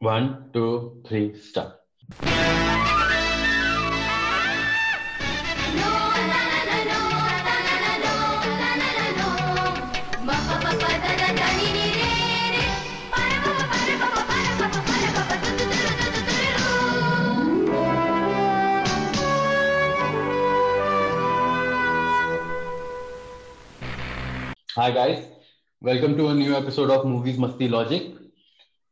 One, two, three, start. Hi guys, welcome to a new episode of Movies Masti Logic.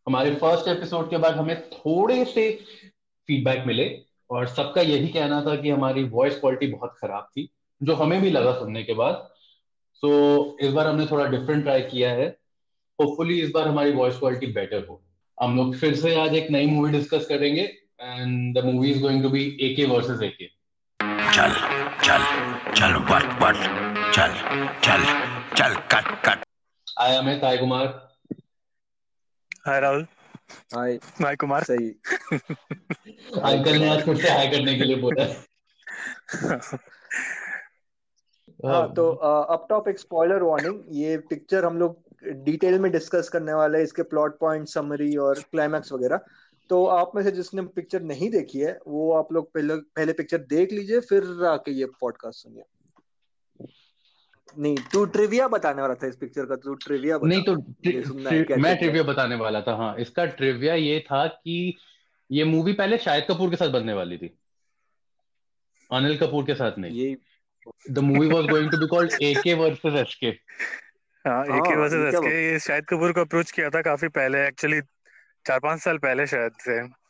हमारे first episode के बाद हमें थोड़े से फीडबैक मिले और सबका यही कहना था कि हमारी वॉइस क्वालिटी बहुत खराब थी जो हमें भी लगा सुनने के बाद। सो so, इस बार हमने थोड़ा डिफरेंट ट्राई किया है। होपफुली इस बार हमारी वॉइस क्वालिटी बेटर हो। हम लोग फिर से आज एक नई मूवी डिस्कस करेंगे and the movie is going to be AK versus AK चल चल चल वट वट चल चल चल कट कट आया मैं ताई कुमार हाय राहुल। हाय। हाय कुमार। सही। अंकल ने आज फिर से हाई करने के लिए बोला। हाँ तो अप टॉप एक स्पॉइलर वार्निंग ये पिक्चर हम लोग डिटेल में डिस्कस करने वाले हैं इसके प्लॉट पॉइंट समरी और क्लाइमैक्स वगैरह। तो आप में से जिसने पिक्चर नहीं देखी है वो आप लोग पहले पहले पिक्चर देख लीजिए फिर आके ये पॉडकास्ट सुनिए। नहीं तू ट्रिविया बताने वाला था इस पिक्चर का तू ट्रिविया बता। नहीं तो सुनना मैं ट्रिविया बताने वाला था हाँ। इसका ट्रिविया ये था कि ये मूवी पहले शाहिद कपूर के साथ बनने वाली थी। अनिल कपूर के साथ नहीं। ये the movie was going to be called AK versus SK हाँ एक ही हाँ, वर्सेस एसके ये शाहिद कपूर को अप्रोच किया था काफ़ी पहले एक्चुअली चार पाँच साल पहले शायद से।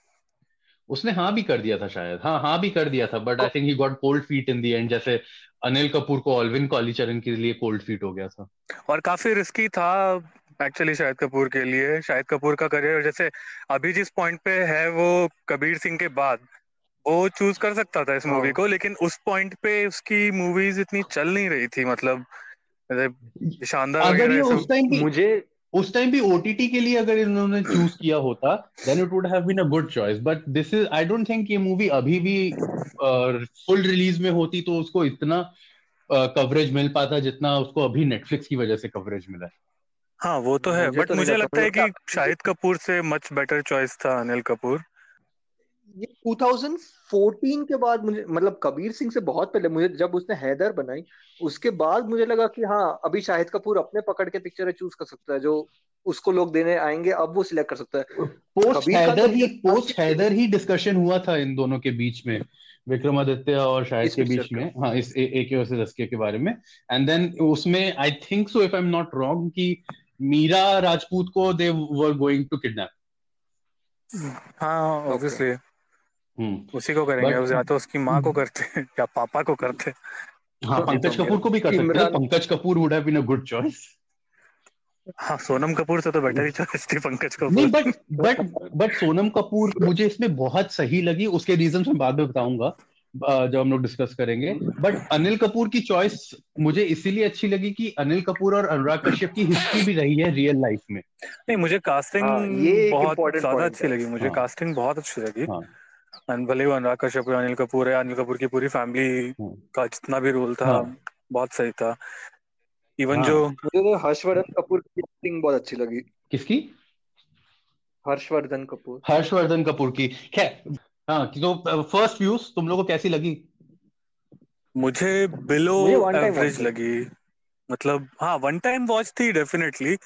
उसने हाँ भी कर दिया था शायद। हाँ हाँ भी कर दिया था but I think he got cold feet in the end जैसे अनिल कपूर को ऑलविन कॉलीचरण के लिए कोल्ड फीट हो गया था। और काफ़ी रिस्की था एक्चुअली शाहिद कपूर के लिए। शाहिद कपूर का करियर जैसे अभी जिस पॉइंट पे है वो कबीर सिंह के बाद वो चूज़ कर सकता था इस हाँ। मूवी को लेकिन उस पॉइंट पे उसकी मूवीज़ इतनी चल नहीं रही थी मतलब शानदार अगर वगैरह ये ये उस टाइम मुझे उस टाइम भी ओटीटी के लिए अगर इन्होंने चूज़ किया होता then it would have been a good choice but this is I don't think ये मूवी अभी भी फुल uh, रिलीज़ में होती तो उसको इतना कवरेज uh, मिल पाता जितना उसको अभी नेटफ्लिक्स की वजह से कवरेज मिला है। हाँ वो तो है मुझे बट तो मुझे लगता लगता है कि शाहिद कपूर से मच बेटर चॉइस था अनिल कपूर। ये 2014 के बाद मुझे मतलब कबीर सिंह से बहुत पहले मुझे जब उसने हैदर बनाई उसके बाद मुझे लगा कि हाँ अभी शाहिद कपूर अपने पकड़ के पिक्चर चूज़ कर सकता है जो उसको लोग देने आएँगे अब वो सिलेक्ट कर सकता है। पोस्ट हैदर तो ही पोस्ट हैदर ही डिस्कशन हुआ था इन दोनों के बीच में विक्रमादित्य और शाहिद के बीच में। हाँ इस एके वर्सेस एसके के बारे में। एंड देन उसमें I think so if I am not wrong कि मीरा राजपूत को they were going to kidnap हाँ ऑब्वियसली हम्म। उसी को करेंगे बट या तो उसकी माँ को करते या पापा को करते हाँ। तो पंकज कपूर को भी कर सकते Imran Pankaj Kapoor would have been a good choice हाँ सोनम कपूर से तो बेटर ही चॉइस थी पंकज कपूर। नहीं but but but Sonam Kapoor मुझे इसमें बहुत सही लगी। उसके रीजन मैं बाद में बताऊँगा जब हम लोग डिस्कस करेंगे। बट अनिल कपूर की चॉइस मुझे इसीलिए अच्छी लगी कि अनिल कपूर और अनुराग कश्यप की हिस्ट्री भी रही है रियल लाइफ में। नहीं मुझे कास्टिंग हाँ ये बहुत ज़्यादा अच्छी लगी मुझे हाँ। कास्टिंग बहुत अच्छी लगी। हाँ। और भले ही वो अनुराग कश्यप अनिल कपूर है अनिल कपूर की पूरी फैमिली हाँ। का जितना भी रोल था हाँ। बहुत सही था। इवन हाँ। जो मुझे तो हर्षवर्धन कपूर की एक्टिंग बहुत अच्छी लगी। किसकी? हर्षवर्धन कपूर। हर्षवर्धन कपूर की। खैर हाँ कि तो फ़र्स्ट व्यूज़ तुम लोगों को कैसी लगी? मुझे बिलो एवरेज लगी। मतलब हाँ वन टाइम वॉच थी definitely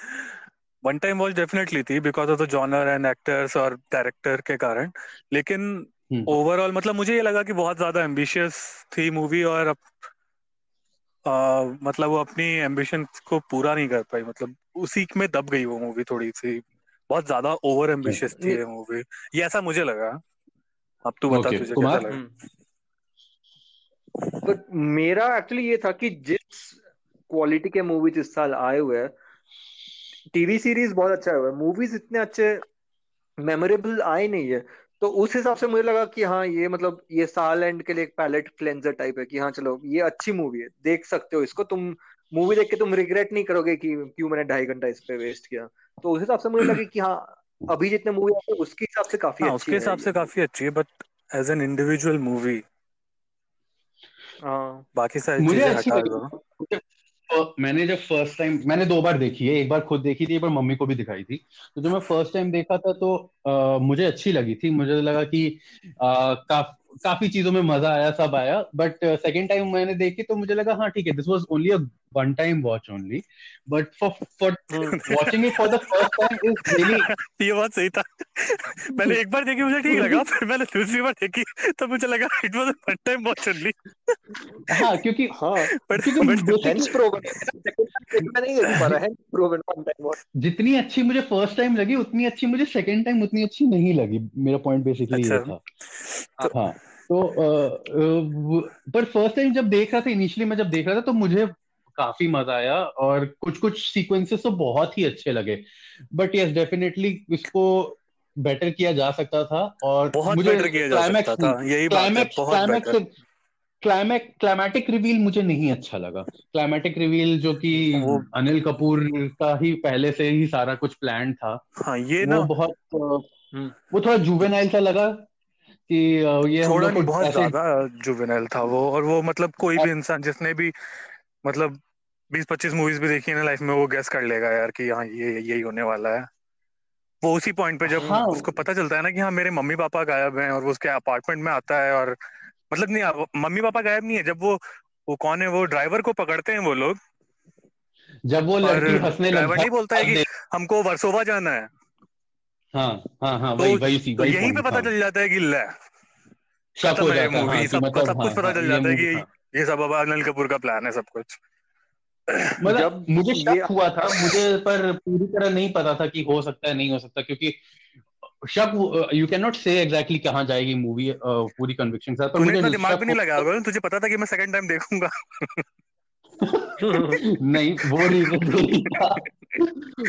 one time watch definitely थी because of the genre and actors और डायरेक्टर के कारण। लेकिन ओवरऑल मतलब मुझे ये लगा कि बहुत ज़्यादा एम्बिशियस थी मूवी और अप, आ, मतलब वो अपनी एम्बिशन को पूरा नहीं कर पाई। मतलब उसी में दब गई वो मूवी थोड़ी सी। बहुत ज़्यादा ओवर एम्बिशियस थी ये मूवी ये ऐसा मुझे लगा। अब तू बता तुझे कैसा लगा? हम्म। बट मेरा एक्चुअली ये था कि जिस क्वालिटी के मूवीज़ इस साल आए हुए हैं टीवी सीरीज़ बहुत अच्छा हुआ है। मूवीज़ इतने अच्छे मेमोरेबल आए नहीं है। तो उस हिसाब से मुझे लगा कि हाँ ये मतलब ये साल एंड के लिए एक पैलेट क्लेंजर टाइप है कि हाँ चलो ये अच्छी मूवी है देख सकते हो इसको। तुम मूवी देख के तुम रिग्रेट नहीं करोगे कि क्यों मैंने ढाई घंटा इस पे वेस्ट किया। तो उस हिसाब से मुझे लगा कि हाँ अभी जितने मूवी आते हैं उसके हिसाब से काफ़ी हाँ अच्छी उसके है हिसाब से काफ़ी अच्छी है but as an individual movie बाकी सारी चीज़ें हटा दो। मैंने जब फ़र्स्ट टाइम मैंने दो बार देखी है एक बार खुद देखी थी एक बार मम्मी को भी दिखाई थी। तो जब मैं फ़र्स्ट टाइम देखा था तो आ, मुझे अच्छी लगी थी। मुझे लगा कि आ, काफ, काफ़ी चीज़ों में मज़ा आया सब आया। बट सेकेंड टाइम मैंने देखी तो मुझे लगा हाँ ठीक है this was only a one time watch only but for for watching it for the first time is really ये बात सही था। मैंने एक बार देखी मुझे ठीक लगा। फिर मैंने दूसरी बार देखी तो मुझे लगा it was one time watch only हाँ क्योंकि हाँ बट क्योंकि हेंस प्रोवन मैं नहीं देख पा रहा है प्रोवन वन टाइम वॉच जितनी अच्छी मुझे फ़र्स्ट टाइम लगी उतनी अच्छी मुझे सेकेंड टाइम उतनी अच्छी नहीं लगी। मेरा पॉइंट बेसिकली ये अच्छा। था। हाँ तो अ, अ, पर फ़र्स्ट टाइम जब देख रहा था इनिशियली मैं जब देख रहा था तो मुझे काफ़ी मज़ा आया और कुछ कुछ सीक्वेंसेस तो बहुत ही अच्छे लगे। बट यस डेफिनेटली इसको बेटर किया जा सकता था और बहुत मुझे बेटर किया जा सकता था यही बात क्लाइमैक्स क्लाइमैक्स क्लाइमैटिक रिवील मुझे नहीं अच्छा लगा। क्लाइमैटिक रिवील जो कि अनिल कपूर का ही पहले से ही सारा कुछ प्लान था। हाँ ये वो ना बहुत हम्म। वो थोड़ा जुवेनाइल सा लगा कि ये थोड़ा नहीं बहुत ज़्यादा जुवेनाइल था वो और वो मतलब कोई भी इंसान जिसने भी मतलब बीस पच्चीस मूवीज़ भी देखी है ना लाइफ में वो गेस कर लेगा यार कि हाँ ये यही होने वाला है। वो उसी पॉइंट पे जब हाँ। उसको पता चलता है ना कि हाँ मेरे मम्मी पापा गायब हैं और वो उसके अपार्टमेंट में आता है और मतलब नहीं मम्मी पापा गायब नहीं है जब वो वो कौन है वो ड्राइवर को पकड़ते हैं वो लोग। जब वो लड़की हंसने ड्राइवर नहीं बोलता है कि हमको वर्सोवा जाना है। हाँ हाँ हाँ तो वही वही तो यहीं पे पता हाँ। चल जाता है कि ले शक खत्म है जाता हाँ मूवी कि सब मतलब सब कुछ हाँ पता हाँ चल जाता है कि हाँ। ये सब अब अनिल कपूर का प्लान है सब कुछ। मतलब जब मुझे ये शक हुआ था मुझे पर पूरी तरह नहीं पता था कि हो सकता है नहीं हो सकता क्योंकि शक you can not say exactly कहाँ जाएगी मूवी पूरी कन्विक्शन के साथ पर मुझे इतना दिमाग भी नहीं लगाया होगा तुझे पता था कि मैं सेकंड टाइम देखूँगा। नहीं वो रीजन नहीं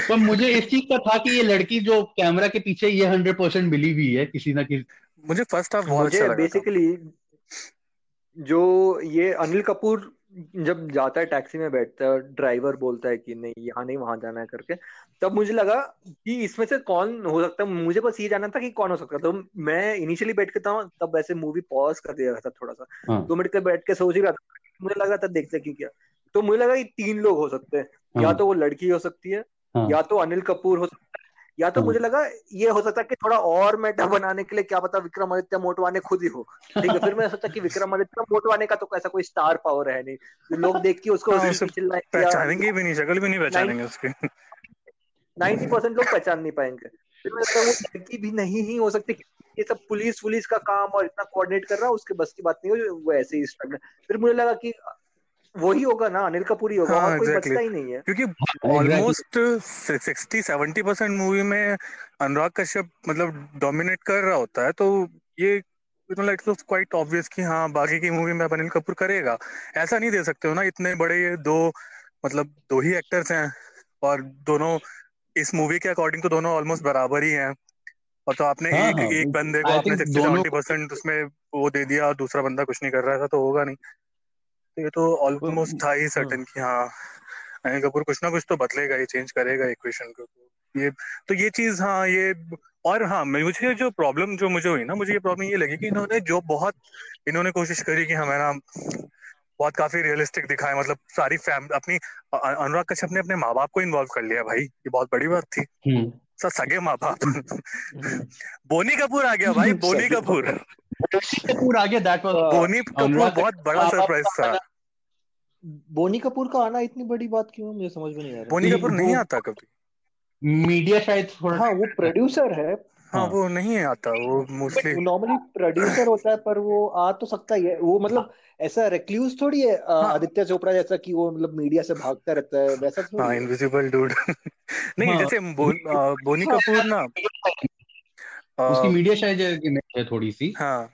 पर मुझे इस चीज़ का था कि ये लड़की जो कैमरा के पीछे ये हंड्रेड परसेंट मिली हुई है किसी ना किसी मुझे फ़र्स्ट हाफ़ बहुत अच्छा मुझे लगा बेसिकली जो ये अनिल कपूर जब जाता है टैक्सी में बैठता है ड्राइवर बोलता है कि नहीं यहाँ नहीं वहाँ जाना है करके तब मुझे लगा कि इसमें से कौन हो सकता है? मुझे बस ये जानना था कि कौन हो सकता है। तो मैं इनिशियली बैठ के था तब वैसे मूवी पॉज कर दिया था थोड़ा सा। हाँ। दो मिनट के बैठ के सोच ही रहा था। मुझे लगा था देखते कि क्या। तो मुझे लगा कि तीन लोग हो सकते हैं। या हाँ तो वो लड़की हो सकती है हाँ। या तो अनिल कपूर हो सकता है। या तो मुझे लगा ये हो सकता है कि थोड़ा और मेटा बनाने के लिए क्या पता विक्रमादित्य मोटवाने खुद ही हो। ठीक है फिर मैंने सोचा कि विक्रमादित्य मोटवाने का तो ऐसा कोई स्टार पावर है नहीं। लोग देख के उसको हाँ पहचानेंगे भी नहीं शक्ल भी नहीं पहचानेंगे उसकी। नाइन्टी परसेंट लोग पहचान नहीं पाएँगे। फिर वो लड़की भी नहीं ही हो सकती ये सब पुलिस पुलिस का काम और इतना कोऑर्डिनेट कर रहा है उसके बस की बात नहीं हो वो ऐसे ही स्ट्रगल फिर मुझे लगा कि वही होगा ना अनिल कपूर ही होगा हाँ और कोई एग्जैक्टली बचता ही नहीं है। क्योंकि almost sixty seventy percent movie में अनुराग कश्यप मतलब डोमिनेट कर रहा होता है तो ये मतलब इट्स क्वाइट ऑब्वियस कि हाँ बाकी की मूवी में अब अनिल कपूर करेगा। ऐसा नहीं दे सकते हो ना इतने बड़े ये दो मतलब दो ही एक्टर्स हैं और दोनों इस मूवी के अकॉर्डिंग तो दोनों ऑलमोस्ट बराबर ही हैं। और तो आपने हाँ एक हाँ। एक बंदे को आपने सिक्सटी दोनों सेवेंटी परसेंट उसमें वो दे दिया और दूसरा बंदा कुछ नहीं कर रहा था तो होगा नहीं। ये तो ऑलमोस्ट था ही सर्टन कि हाँ। अनिल कपूर कुछ ना कुछ तो बदलेगा ये चेंज करेगा इक्वेशन को। तो ये तो ये चीज़ हाँ ये और हाँ मुझे जो प्रॉब्लम जो मुझे हुई ना मुझे ये प्रॉब्लम ये लगी कि इन्होंने जो बहुत इन्होंने कोशिश करी कि हमारा बहुत काफ़ी रियलिस्टिक दिखाए मतलब सारी फैमिली अपनी अनुराग कश्यप ने अपने माँ बाप को इन्वॉल्व कर लिया भाई ये बहुत बड़ी बात थी। हम्म। सर सगे माँ बाप बोनी कपूर आ गया भाई बोनी कपूर। कपूर आ गया दैट वाज बोनी कपूर बहुत बड़ा सरप्राइज़ था। बोनी कपूर का आना इतनी बड़ी बात क्यों है? मुझे समझ में नहीं आ रहा। बोनी कपूर नहीं आता कभी? मीडिया शायद थोड़ा हाँ वो प्रोड्यूसर है। हाँ हाँ वो नहीं आता वो मोस्टली नॉर्मली प्रोड्यूसर होता है पर वो आ तो सकता ही है। वो मतलब ऐसा रेक्लूज थोड़ी है हाँ। आदित्य चोपड़ा जैसा कि वो मतलब मीडिया से भागता रहता है वैसा हाँ थोड़ी इनविजिबल डूड नहीं हाँ। जैसे बो, बोनी कपूर ना उसकी मीडिया शायद है थोड़ी सी। हाँ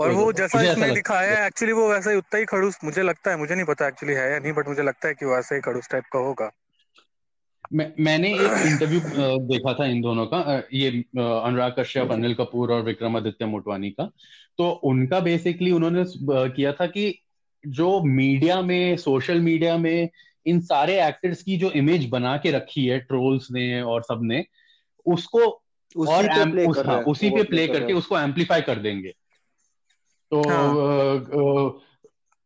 और वो जैसा मुझे इसमें दिखाया है एक्चुअली वो वैसा ही उतना ही खड़ूस मुझे लगता है मुझे नहीं पता एक्चुअली है या नहीं बट मुझे लगता है कि वैसा ही खड़ूस टाइप का होगा। मैं मैंने एक इंटरव्यू देखा था इन दोनों का ये अनुराग कश्यप अनिल कपूर और विक्रमादित्य मोटवानी का। तो उनका बेसिकली उन्होंने किया था कि जो मीडिया में सोशल मीडिया में इन सारे एक्टर्स की जो इमेज बना के रखी है ट्रोल्स ने और सबने उसको उसी और पे एम, प्ले उस, कर हाँ, उसी पे प्ले कर करके है। उसको एम्पलीफाई कर देंगे। तो हाँ।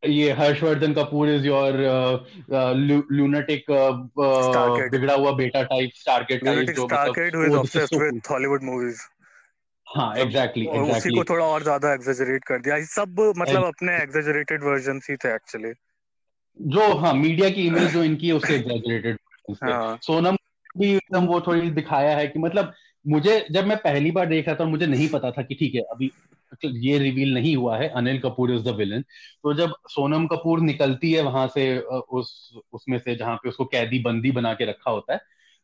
ये Harshvardhan Kapoor is your lunatic बिगड़ा हुआ बेटा टाइप स्टारकेट टाइप Lunatic जो Starkid who is this is obsessed so with cool. Hollywood movies. हाँ एग्जैक्टली और उसी को थोड़ा और ज़्यादा एग्जेजरेट कर दिया। ये सब मतलब अपने एग्जेजरेटेड वर्जन ही थे एक्चुअली जो हाँ मीडिया की इमेज जो इनकी है उससे एग्जैजरेटेड हाँ। सोनम भी एकदम वो थोड़ी दिखाया है कि मतलब मुझे जब मैं पहली बार देख रहा था मुझे नहीं पता था कि ठीक है अभी ये रिवील नहीं हुआ है Anil Kapoor is the villain तो जब सोनम कपूर निकलती है वहाँ से उस उसमें से जहाँ पे उसको कैदी बंदी बना के रखा होता है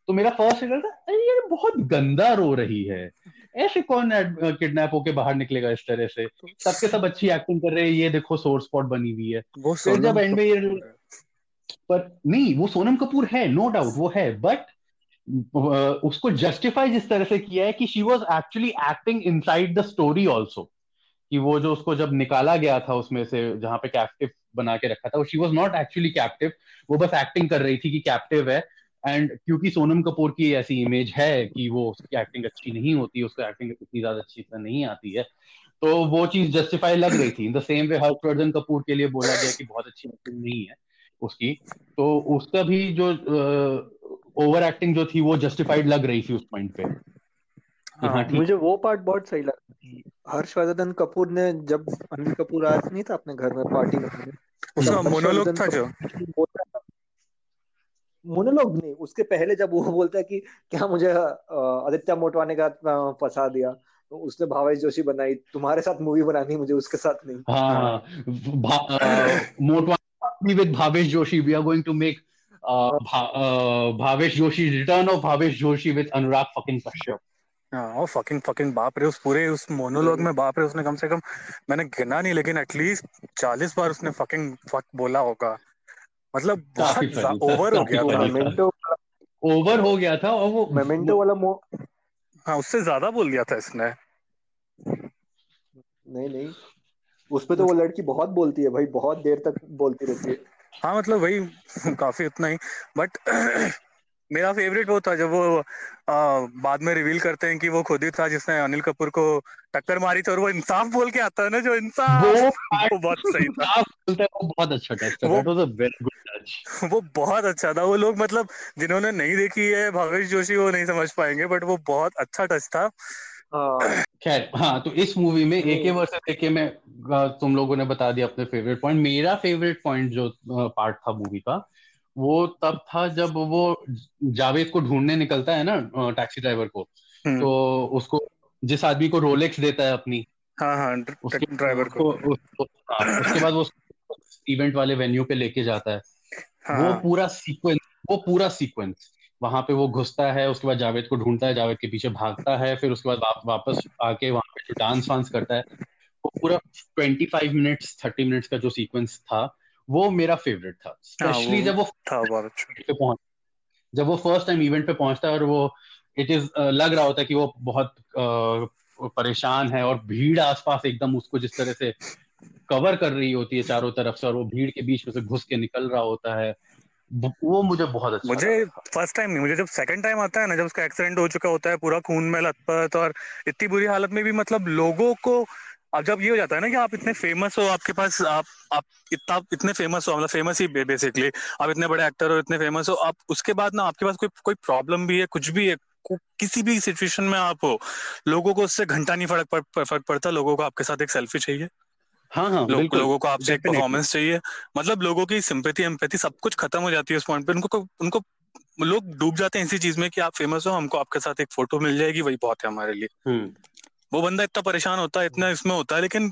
तो मेरा फ़र्स्ट रिज़ल्ट था अरे ये बहुत गंदा रो रही है। ऐसे कौन किडनैप होके बाहर निकलेगा इस तरह से? सबके सब अच्छी एक्टिंग कर रहे हैं ये देखो सोर स्पॉट बनी हुई है। फिर जब एंड में ये पर नहीं वो सोनम कपूर है नो डाउट वो है बट उसको जस्टिफाई जिस तरह से किया है कि she was actually acting inside the story also कि वो जो उसको जब निकाला गया था उसमें से जहाँ पे कैप्टिव बना के रखा था वो she was not actually captive वो बस एक्टिंग कर रही थी कि कैप्टिव है एंड क्योंकि सोनम कपूर की ऐसी इमेज है कि वो उसकी एक्टिंग अच्छी नहीं होती उसको एक्टिंग इतनी ज़्यादा अच्छी तरह नहीं आती है तो वो चीज़ जस्टिफाई लग रही थी। In the same way Harshvardhan Kapoor के लिए बोला गया कि बहुत अच्छी एक्टिंग नहीं है उसकी तो उसका भी जो ओवर uh, एक्टिंग जो थी वो जस्टिफाइड लग रही थी उस पॉइंट पे। हाँ हाँ मुझे वो पार्ट बहुत सही लगा कि हर्षवर्धन कपूर ने जब अनिल कपूर आया नहीं था अपने घर में पार्टी में? उसका मोनोलॉग था जो। मोनोलॉग नहीं उसके पहले जब वो बोलता है कि क्या मुझे आदित्य मोटवाने का फंसा दिया तो उसने भावेश जोशी बनाई तुम्हारे साथ मूवी बनानी मुझे उसके साथ नहीं। हाँ हाँ हाँ Motwani with Bhavesh Joshi we are going to make Bhavesh Joshi return of Bhavesh Joshi with Anurag fucking Kashyap. हाँ और फकिंग फकिंग बाप रे उस पूरे उस मोनोलॉग में बाप रे उसने कम से कम मैंने गिना नहीं लेकिन एटलीस्ट चालीस बार उसने फकिंग फक बोला होगा। मतलब बहुत ओवर हो गया था। था मेमेंटो ओवर हो गया था और वो मेमेंटो वाला मो हाँ उससे ज़्यादा बोल दिया था इसने। नहीं नहीं। उसपे तो वो लड़की बहुत बोलती है भाई बहुत देर तक बोलती रहती है। हाँ मतलब वही काफ़ी उतना ही। बट मेरा फेवरेट वो था जब वो आ, बाद में रिवील करते हैं कि वो खुद ही था जिसने अनिल कपूर को टक्कर मारी थी और वो इंसाफ बोल के आता है ना जो इंसाफ। वो वो बहुत सही था। बोलते हैं वो बहुत अच्छा टच था वो that was a very good touch वो बहुत अच्छा था। वो लोग मतलब जिन्होंने नहीं देखी है भावेश जोशी वो नहीं समझ पाएँगे बट वो बहुत अच्छा टच था। हाँ। खैर हाँ तो इस मूवी में एक नहीं वर्सेस एके में तुम लोगों ने बता दिया अपने फेवरेट पॉइंट मेरा फेवरेट पॉइंट जो पार्ट था मूवी का वो तब था जब वो जावेद को ढूँढने निकलता है ना टैक्सी ड्राइवर को। हम्म। तो उसको जिस आदमी को रोलेक्स देता है अपनी हाँ हाँ उसके ड्राइवर को। उसको उसको हाँ, उसके बाद वो इवेंट वाले वेन्यू पे लेके जाता है। वो हाँ पूरा सीक्वेंस वो पूरा सीक्वेंस वहाँ पे वो घुसता है उसके बाद जावेद को ढूंढता है जावेद के पीछे भागता है फिर उसके बाद वा, वापस आके वहाँ पे जो डांस वांस करता है वो पूरा 25 मिनट्स 30 मिनट्स का जो सीक्वेंस था वो मेरा फेवरेट था। हाँ स्पेशली जब वो था बहुत अच्छा। पहुँच जब वो फ़र्स्ट टाइम इवेंट पे पहुँचता है और वो इट इज़ लग रहा होता है कि वो बहुत अ, परेशान है और भीड़ आसपास एकदम उसको जिस तरह से कवर कर रही होती है चारों तरफ़ से और वो भीड़ के बीच में से घुस के निकल रहा होता है। वो मुझे बहुत अच्छा मुझे फ़र्स्ट टाइम नहीं मुझे जब सेकंड टाइम आता है ना जब उसका एक्सीडेंट हो चुका होता है पूरा खून में लथपथ और इतनी बुरी हालत में भी मतलब लोगों को जब ये हो जाता है ना कि आप इतने फ़ेमस हो आपके पास आप आप इतना इतने फ़ेमस हो मतलब फ़ेमस ही बेसिकली आप इतने बड़े एक्टर हो इतने फ़ेमस हो आप उसके बाद ना आपके पास कोई कोई प्रॉब्लम भी है कुछ भी है को- किसी भी सिचुएशन में आप हो लोगों को उससे घंटा नहीं फ़र्क फ़र्क पड़ता लोगों को आपके साथ एक सेल्फी चाहिए। हाँ हाँ लो, लोगों को आपसे एक परफॉर्मेंस चाहिए मतलब लोगों की सिंपैथी एम्पैथी सब कुछ खत्म हो जाती है उस पॉइंट पे उनको उनको लोग डूब जाते हैं इसी चीज़ में कि आप फ़ेमस हो हमको आपके साथ एक फ़ोटो मिल जाएगी वही बहुत है हमारे लिए। हम्म। वो बंदा इतना परेशान होता है इतना इसमें होता है लेकिन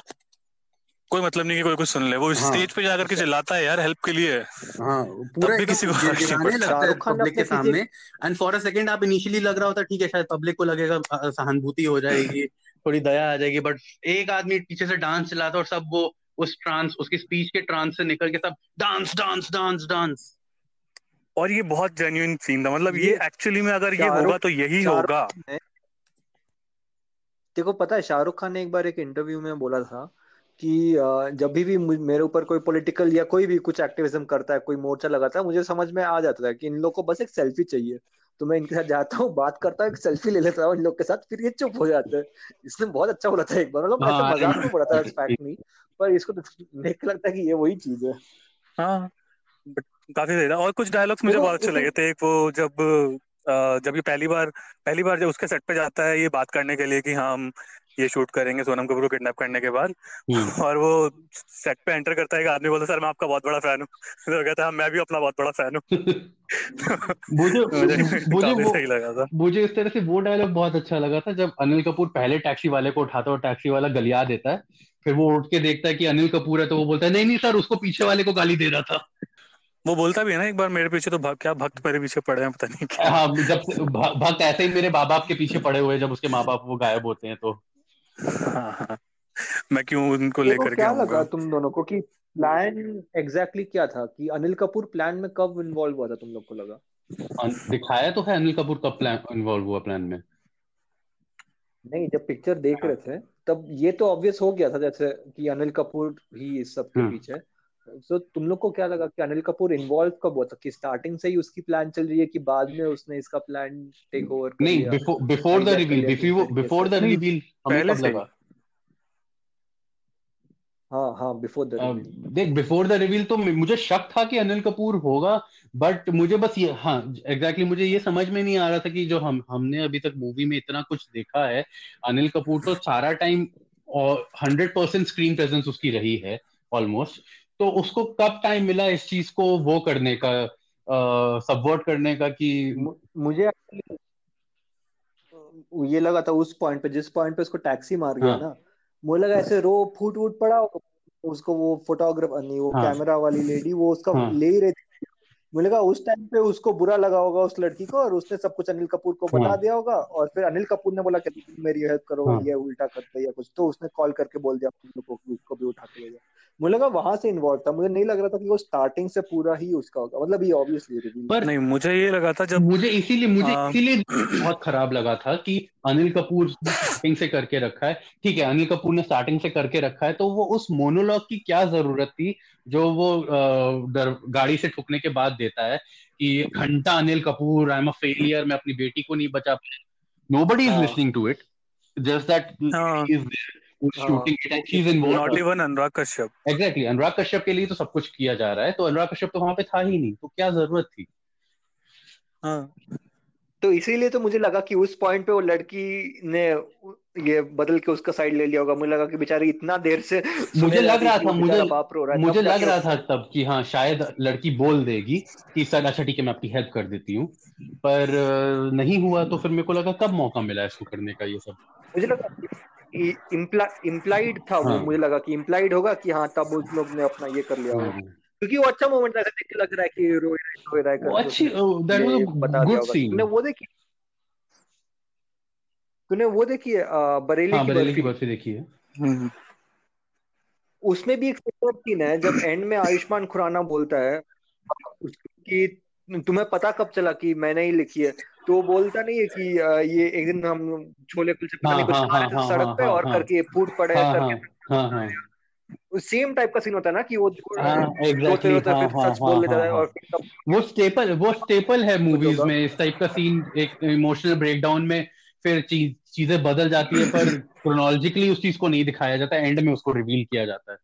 कोई मतलब नहीं कि कोई कुछ सुन ले। वो हाँ। स्टेज पे जाकर के चिल्लाता है यार हेल्प के लिए। हाँ तब पूरा भी किसी को है शाहरुख खान पब्लिक के सामने। एंड फॉर अ सेकंड आप इनिशियली लग रहा होता ठीक है शायद पब्लिक को लगेगा सहानुभूति हो जाएगी थोड़ी दया आ जाएगी बट एक आदमी पीछे से डांस चलाता है और सब वो उस ट्रांस उसकी स्पीच के ट्रांस से निकल के सब डांस डांस डांस डांस और ये बहुत जेन्युइन सीन था। मतलब ये एक्चुअली में अगर ये होगा तो यही होगा। देखो पता है शाहरुख खान ने एक बार एक इंटरव्यू में बोला था कि जब भी भी मेरे ऊपर कोई पॉलिटिकल या कोई भी कुछ एक्टिविज्म करता है कोई मोर्चा लगाता है मुझे समझ में आ जाता है कि इन लोगों को बस एक सेल्फी चाहिए। तो मैं इनके साथ जाता हूँ बात करता हूँ सेल्फी ले लेता हूँ इन लोग के साथ फिर ये चुप हो जाते हैं। इसने बहुत अच्छा बोला था एक बार मतलब ऐसे हाँ, मज़ाक में बोला था फैक्ट नहीं। पर इसको देख के लगता है कि ये वही चीज़ है। हाँ काफ़ी सही था। और कुछ डायलॉग्स मुझे बहुत अच्छे लगे थे एक वो जब जब ये पहली बार पहली बार जब उसके सेट पे जाता है ये बात करने के लिए कि हाँ हम ये शूट करेंगे सोनम कपूर को किडनैप करने के बाद हम्म। और वो सेट पे एंटर करता है एक आदमी बोलता सर मैं आपका बहुत बड़ा फ़ैन हूँ। तो कहता है "हाँ, मैं भी अपना बहुत बड़ा फ़ैन हूँ। मुझे मुझे मुझे वो सही लगा था। मुझे इस तरह से वो डायलॉग बहुत अच्छा लगा था जब अनिल कपूर पहले टैक्सी वाले को उठाता है और टैक्सी वाला गलिया देता है फिर वो उठ के देखता है कि अनिल कपूर है तो वो बोलता है नहीं नहीं सर उसको पीछे वाले को गाली दे रहा था। वो बोलता भी है ना एक बार मेरे पीछे तो भक्त क्या भक्त मेरे पीछे पड़े हैं पता नहीं क्या। हाँ जब भक्त ऐसे ही मेरे माँ बाप के पीछे पड़े हुए जब उसके माँ बाप वो गायब होते हैं तो। हाँ, हाँ। मैं क्यों उनको लेकर क्या लगा तुम दोनों को कि प्लान एग्जैक्टली क्या था? कि अनिल कपूर प्लान में कब इन्वॉल्व हुआ था तुम लोग को लगा? दिखाया तो है अनिल कपूर कब प्लान इन्वॉल्व हुआ प्लान में? नहीं जब पिक्चर देख रहे थे तब ये तो ऑब्वियस हो गया था जैसे कि अनिल कपूर ही इस सब के हम्म। पीछे तो तुम लोग को क्या लगा कि अनिल कपूर इन्वॉल्व कब हुआ था? कि स्टार्टिंग से ही उसकी प्लान चल रही है कि बाद में उसने इसका प्लान टेक ओवर कर नहीं before before the reveal before the reveal पहले से लगा? हाँ हाँ बिफोर द रिवील देख बिफोर द रिवील तो मुझे शक था कि अनिल कपूर होगा बट मुझे बस ये हाँ एग्जैक्टली exactly मुझे ये समझ में नहीं आ रहा था कि जो हम हमने अभी तक मूवी में इतना कुछ देखा है अनिल कपूर तो सारा टाइम और हंड्रेड परसेंट स्क्रीन प्रेजेंस उसकी रही है ऑलमोस्ट तो उसको कब टाइम मिला इस चीज़ को वो करने का सबवर्ट करने का कि मुझे ये लगा था उस पॉइंट पे जिस पॉइंट पे उसको टैक्सी मार गया हाँ। ना मुझे लगा ऐसे रो फूट वूट पड़ा उसको वो फोटोग्राफर नहीं वो हाँ। कैमरा वाली लेडी वो उसका हाँ। ले ही रही थी मुझे लगा उस टाइम पे उसको बुरा लगा होगा उस लड़की को और उसने सब कुछ अनिल कपूर को बता हाँ। दिया होगा और फिर अनिल कपूर ने बोला कि मेरी हेल्प करो हाँ। ये उल्टा करते या कुछ तो उसने कॉल करके बोल दिया तुम लोग को उसको भी उठा के ले जाओ मुझे लगा वहाँ से इन्वॉल्व था मुझे नहीं लग रहा था कि वो स्टार्टिंग से पूरा ही उसका होगा मतलब ये ऑब्वियसली पर नहीं मुझे ये लगा था जब मुझे इसीलिए मुझे हाँ। इसीलिए बहुत खराब लगा था कि अनिल कपूर स्टार्टिंग से करके रखा है ठीक है अनिल कपूर ने स्टार्टिंग से करके रखा है तो वो उस मोनोलॉग की क्या ज़रूरत थी जो वो दर, गाड़ी से ठुकने के बाद देता है कि घंटा Anil Kapoor I am a failure मैं अपनी बेटी को नहीं बचा पाया। Nobody is. Listening to it just that. Is Anurag Kashyap के लिए तो सब कुछ किया जा रहा है तो अनुराग कश्यप तो वहाँ पे था ही नहीं तो क्या ज़रूरत थी? हाँ। तो इसीलिए तो मुझे लगा कि उस पॉइंट पे वो लड़की ने ये बदल के उसका साइड ले लिया होगा। मुझे लगा कि बेचारी इतना देर से मुझे लग रहा था मुझे बाप रो रहा है। मुझे लग रहा था तब कि हाँ शायद लड़की बोल देगी कि सर अच्छा ठीक है मैं आपकी हेल्प कर देती हूँ। पर नहीं हुआ तो फिर मेरे को लगा कब मौका मिला इसको करने का ये सब। मुझे लगा इम्प्लाइड था वो। हाँ। मुझे लगा कि इम्प्लाइड होगा कि हाँ तब उस लोग ने अपना ये कर लिया होगा। हाँ। क्योंकि वो अच्छा मोमेंट था देख के लग रहा है कि रो रहा है रो रहा है वो अच्छी that was a good scene तूने वो देखी? तूने वो देखी है अ, बरेली हाँ की बरेली की बर्फ़ी? देखी है। हम्म, उसमें भी एक सीन है जब एंड में आयुष्मान खुराना बोलता है कि तुम्हें पता कब चला कि मैंने ही लिखी है? तो वो बोलता नहीं है कि ये एक दिन हम छोले कुलचे पता हाँ, नहीं कुछ हाँ, खा रहे हाँ, थे सड़क हाँ, पे और। करके फूट पड़े करके हाँ हाँ। सेम टाइप का सीन होता है ना कि वो हाँ रोते एग्जैक्टली रोते हाँ फिर हाँ सच बोल हाँ देता हाँ है। हाँ और वो स्टेपल वो स्टेपल है मूवीज़ में इस टाइप का सीन एक इमोशनल ब्रेकडाउन में फिर चीज़ चीज़ें बदल जाती है पर क्रोनोलॉजिकली उस चीज़ को नहीं दिखाया जाता एंड में उसको रिवील किया जाता है।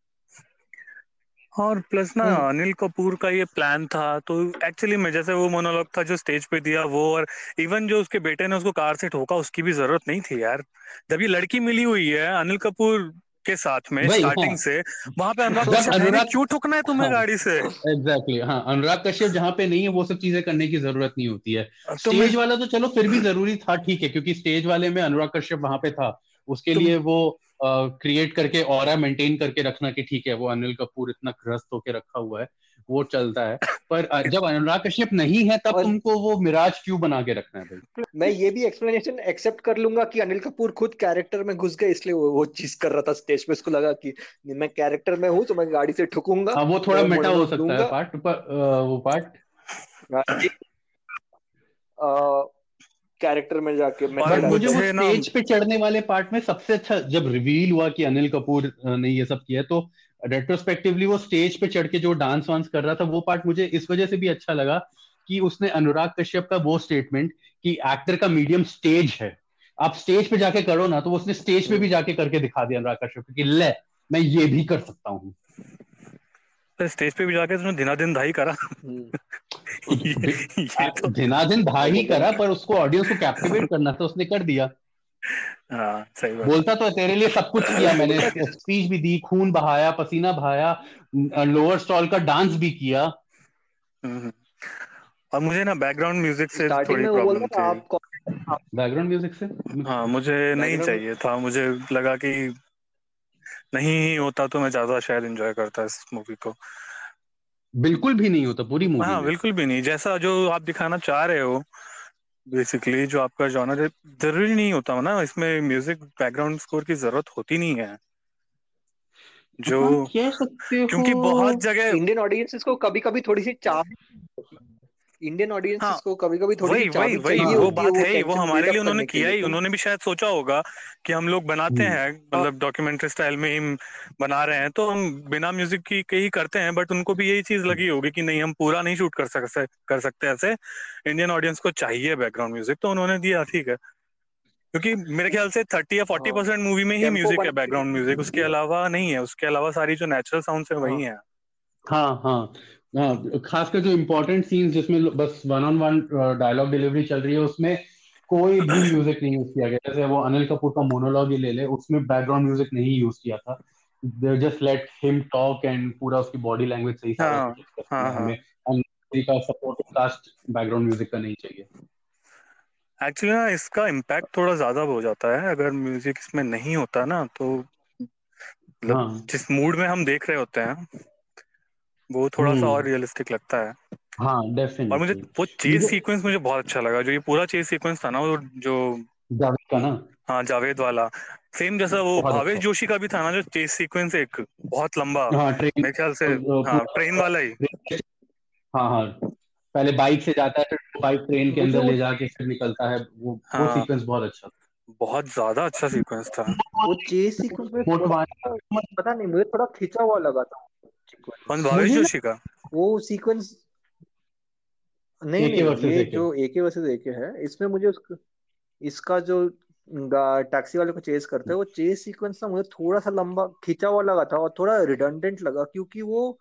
और प्लस ना हम्म। अनिल कपूर का ये प्लान था तो एक्चुअली में जैसे वो मोनोलॉग था जो स्टेज पे दिया वो और इवन जो उसके बेटे ने उसको कार से ठोका उसकी भी ज़रूरत नहीं थी यार। जब ये लड़की मिली हुई है अनिल कपूर के साथ में स्टार्टिंग हाँ। से वहाँ पे अनुराग कश्यप अनुराग- क्यों ठुकना है तुम्हें हाँ। गाड़ी से एग्जैक्टली हाँ अनुराग कश्यप जहाँ पे नहीं है वो सब चीज़ें करने की ज़रूरत नहीं होती है तो स्टेज वाला तो चलो फिर भी ज़रूरी था ठीक है क्योंकि स्टेज वाले में अनुराग कश्यप वहाँ पे था उसके लिए वो क्रिएट करके और मेंटेन करके रखना कि ठीक है वो अनिल कपूर इतना ग्रस्त होके रखा हुआ है वो चलता है। पर जब अनुराग कश्यप नहीं है तब और- तुमको वो मिराज क्यों बना के रखना है भाई? मैं ये भी एक्सप्लेनेशन एक्सेप्ट कर लूँगा कि अनिल कपूर खुद कैरेक्टर में घुस गए इसलिए वो, वो चीज़ कर रहा था स्टेज पे। उसको लगा कि मैं कैरेक्टर में हूँ तो मैं गाड़ी से ठुकूँगा हाँ वो थोड़ा मेटा हो सकता है पार्ट पर वो पार्ट कैरेक्टर में जाके मैं और मुझे वो स्टेज पे चढ़ने वाले पार्ट में सबसे अच्छा जब रिवील हुआ कि अनिल कपूर ने ये सब किया तो रेट्रोस्पेक्टिवली वो स्टेज पे चढ़ के जो डांस वांस कर रहा था वो पार्ट मुझे इस वजह से भी अच्छा लगा कि उसने अनुराग कश्यप का वो स्टेटमेंट कि एक्टर का मीडियम स्टेज है। आप स्टेज पे जाके करो ना तो उसने स्टेज पे भी जाके करके दिखा दिया अनुराग कश्यप कि ले मैं ये भी कर सकता हूँ। तो स्टेज पे भी जाके उसने दिना दिन धाई करा। हम्म। ये, ये तो दिनादिन ही करा पर उसको ऑडियंस को कैप्टिवेट करना था उसने कर दिया। हाँ सही बात। बोलता तो तेरे लिए सब कुछ किया मैंने। स्पीच भी दी खून बहाया पसीना बहाया लोअर स्टॉल का डांस भी किया। हम्म। और मुझे ना बैकग्राउंड म्यूज़िक से थोड़ी प्रॉब्लम थी आप बैकग्राउंड म्यूज़िक से? हाँ मुझे नहीं चाहिए था। मुझे लगा कि नहीं होता तो मैं ज़्यादा शायद एंजॉय करता इस मूवी को। बिल्कुल भी नहीं होता पूरी मूवी हाँ। बिल्कुल भी नहीं। जैसा जो आप दिखाना चाह रहे हो बेसिकली जो आपका जॉनर ज़रूरी नहीं होता ना इसमें म्यूज़िक बैकग्राउंड स्कोर की ज़रूरत होती नहीं है। जो हाँ, हो क्योंकि बहुत जगह इंडियन ऑडियंस को कभी कभी थोड़ी सी चाबी इंडियन ऑडियंस हाँ, को कभी कभी थोड़ी वही वही वही वो बात है वो हमारे लिए उन्होंने किया ही उन्होंने भी शायद सोचा होगा कि हम लोग बनाते हम्म। हैं मतलब डॉक्यूमेंट्री स्टाइल में ही बना रहे हैं तो हम बिना म्यूज़िक की के ही करते हैं बट उनको भी यही चीज़ लगी होगी कि नहीं हम पूरा नहीं शूट कर सकते कर सकते ऐसे। इंडियन ऑडियंस को चाहिए बैकग्राउंड म्यूज़िक तो उन्होंने दिया ठीक है। क्योंकि मेरे ख्याल से थर्टी या फोर्टी हाँ। परसेंट मूवी में ही म्यूज़िक है बैकग्राउंड म्यूज़िक उसके अलावा नहीं है उसके अलावा सारी जो नेचुरल साउंड है वही है। हाँ हाँ। हाँ खासकर जो इम्पोर्टेंट सीन्स जिसमें बस one on one dialogue delivery चल रही है उसमें कोई भी म्यूज़िक नहीं यूज़ किया गया। जैसे वो अनिल कपूर का मोनोलॉग ही ले ले उसमें बैकग्राउंड म्यूज़िक नहीं यूज़ किया था। They just let him talk and पूरा उसकी बॉडी लैंग्वेज सही हाँ, हाँ, हाँ। हमें अनिल का सपोर्टिंग कास्ट बैकग्राउंड म्यूज़िक का नहीं चाहिए। एक्चुअली ना इसका इम्पैक्ट थोड़ा ज़्यादा हो जाता है। अगर म्यूज़िक इसमें नहीं होता ना तो मतलब हाँ। जिस मूड में हम देख रहे होते हैं वो थोड़ा सा हम्म। और रियलिस्टिक लगता है। हाँ और मुझे वो चेस सीक्वेंस मुझे बहुत अच्छा लगा जो ये पूरा चेस सीक्वेंस था ना वो जो जावेद का ना? हाँ जावेद वाला। सेम जैसा वो भावेश अच्छा। जोशी का भी था ना जो चेस सीक्वेंस एक बहुत लंबा। हाँ ट्रेन मेरे ख्याल से हाँ ट्रेन वाला ही। हाँ हाँ। पहले बाइक से जाता है फिर बाइक ट्रेन के अंदर ले जाके फिर निकलता है वो हाँ, वो। सीक्वेंस बहुत अच्छा बहुत ज़्यादा अच्छा सीक्वेंस था। वो चेस सीक्वेंस में पता नहीं मुझे थोड़ा खिंचा हुआ लगा था। कौन भावेश जोशी का वो सीक्वेंस नहीं नहीं ये जो एके वर्सेस एके है इसमें मुझे उसका इसका जो टैक्सी वाले को चेस करते हैं वो चेस सीक्वेंस ना मुझे थोड़ा सा लंबा खिंचा हुआ लगा था और थोड़ा रिडंडेंट लगा क्योंकि वो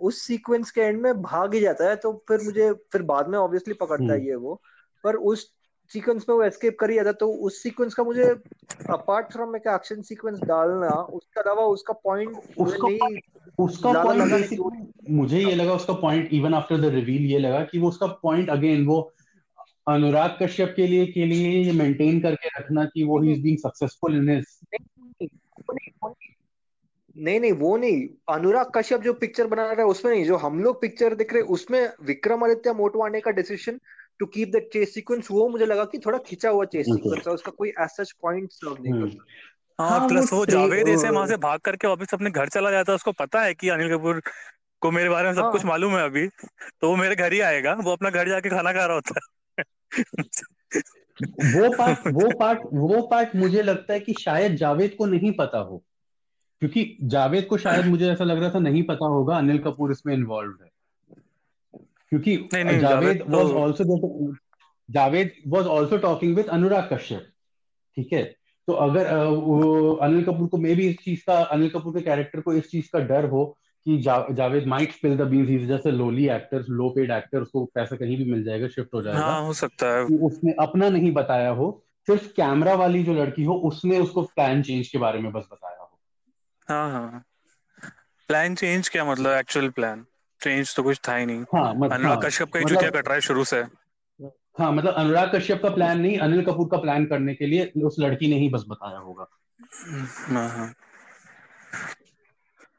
उस सीक्वेंस के एंड में भाग ही जाता है तो फिर मुझे फिर बाद में ऑब्वियसली पकड़ता है हम्म। ये वो। पर उस सीक्वेंस में वो एस्केप कर ही जाता तो उस सीक्वेंस का मुझे अपार्ट फ्रॉम एक एक्शन सीक्वेंस डालना उसके अलावा उसका पॉइंट उसका नहीं उसका पॉइंट मुझे ये लगा उसका point even after the reveal ये लगा कि वो उसका पॉइंट अगेन वो अनुराग कश्यप के लिए के लिए ये मेंटेन करके रखना कि वो ही is being successful in his नहीं नहीं वो नहीं। अनुराग कश्यप जो पिक्चर बना रहा है उसमें नहीं। जो हम लोग पिक्चर देख रहे हैं उसमें विक्रमादित्य मोटवाने का decision to keep the chase sequence वो मुझे लगा कि थोड़ा खिंचा हुआ चेस सीक्वेंस है उसका कोई एज सच पॉइंट सर्व नहीं हम्म। करता। हाँ हाँ, प्लस वो वो जावेद ऐसे वहाँ से भाग करके वापस अपने घर चला जाता है उसको पता है कि अनिल कपूर को मेरे बारे में सब हाँ। कुछ मालूम है अभी तो वो मेरे घर ही आएगा वो अपना घर जाके खाना खा रहा होता है। वो पार्ट वो पार्ट वो पार्ट मुझे लगता है कि शायद जावेद को नहीं पता हो क्योंकि जावेद को शायद मुझे ऐसा लग रहा था नहीं पता होगा अनिल कपूर इसमें इन्वॉल्व है। क्योंकि जावेद वाज तो- also Javed was also talking with Anurag Kashyap ठीक है? तो अगर वो अनिल कपूर को मे भी इस चीज़ का अनिल कपूर के कैरेक्टर को इस चीज़ का डर हो कि जा, Javed might spill the beans is just a lowly actor low paid actor उसको पैसा कहीं भी मिल जाएगा शिफ्ट हो जाएगा। हाँ हो सकता है। कि उसने अपना नहीं बताया हो सिर्फ़ कैमरा वाली जो लड़की हो उसने उसको प्लान चेंज के बारे में बस बताया हो। हाँ हाँ। प्लान चेंज क्या मतलब एक्चुअल प्लान चेंज तो कुछ था ही नहीं। हाँ मत, अनुराग हाँ, कश्यप का ही मतलब- चुतिया कट रहा है शुरू से। हाँ मतलब अनुराग कश्यप का प्लान नहीं अनिल कपूर का प्लान करने के लिए उस लड़की ने ही बस बताया होगा। हाँ हाँ।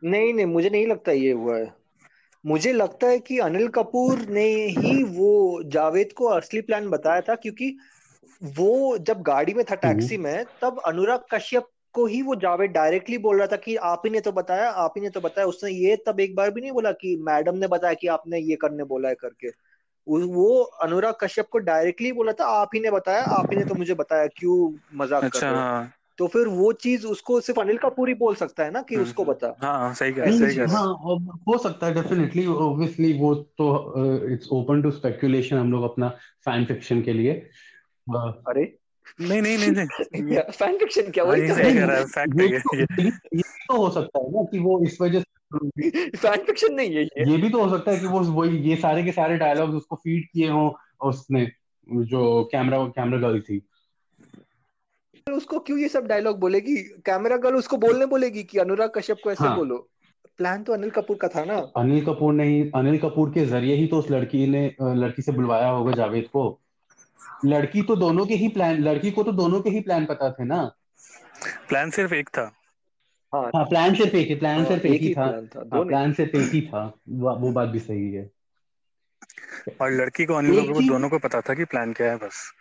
नहीं नहीं मुझे नहीं लगता ये हुआ है। मुझे लगता है कि अनिल कपूर ने ही वो जावेद को असली प्लान बताया था क्योंकि वो जब गाड़ी में था टैक्सी में तब अनुराग कश्यप को ही वो जावेद डायरेक्टली बोल रहा था कि आप ही ने तो बताया आप ही ने तो बताया। उसने ये तब एक बार भी नहीं बोला कि मैडम ने बताया कि आपने ये करने बोला है करके। वो- अनुराग कश्यप को डायरेक्टली बोला था आप ही ने बताया आप ही ने तो मुझे बताया क्यों मज़ाक कर अच्छा रहे हो? हाँ। तो फिर वो चीज़ उसको सिर्फ़ अनिल कपूर ही बोल सकता है ना कि हम्म, उसको बता। हाँ सही कह सही कह। हाँ हो सकता है डेफिनेटली ऑब्वियसली वो तो इट्स ओपन टू स्पेकुलेशन हम लोग अपना फ़ैन फिक्शन के लिए। अरे। नहीं नहीं नहीं नहीं। फ़ैन फिक्शन क्या हाँ वही कर कह रहा है फैक्ट है। ये तो ये तो हो सकता है ना कि वो इस वजह से फ़ैन फिक्शन नहीं है ये। ये भी तो हो सकता है कि वो वही ये सारे के सारे डायलॉग्स उसको फ़ीड किए हों उसने जो कैमरा कैमरा गर्ल थी। उसको क्यों ये सब डायलॉग बोलेगी कैमरा गर्ल उसको बोलने बोलेगी कि अनुराग कश्यप को ऐसे हाँ। बोलो? प्लान तो अनिल कपूर का था ना। अनिल कपूर ने ही अनिल कपूर के ज़रिए ही तो उस लड़की ने लड़की से बुलवाया होगा जावेद को। लड़की तो दोनों के ही प्लान लड़की को तो दोनों के ही प्लान पता थे ना? प्लान सिर्फ़ एक था। हाँ। हाँ प्लान सिर्फ़ एक ही प्लान हाँ सिर्फ़ एक ही ही था। प्लान हाँ सिर्फ़ एक ही था। वो वो बात भी सही है। और लड़की को अनिल कपूर दोनों को पता था कि प्लान क्या है बस।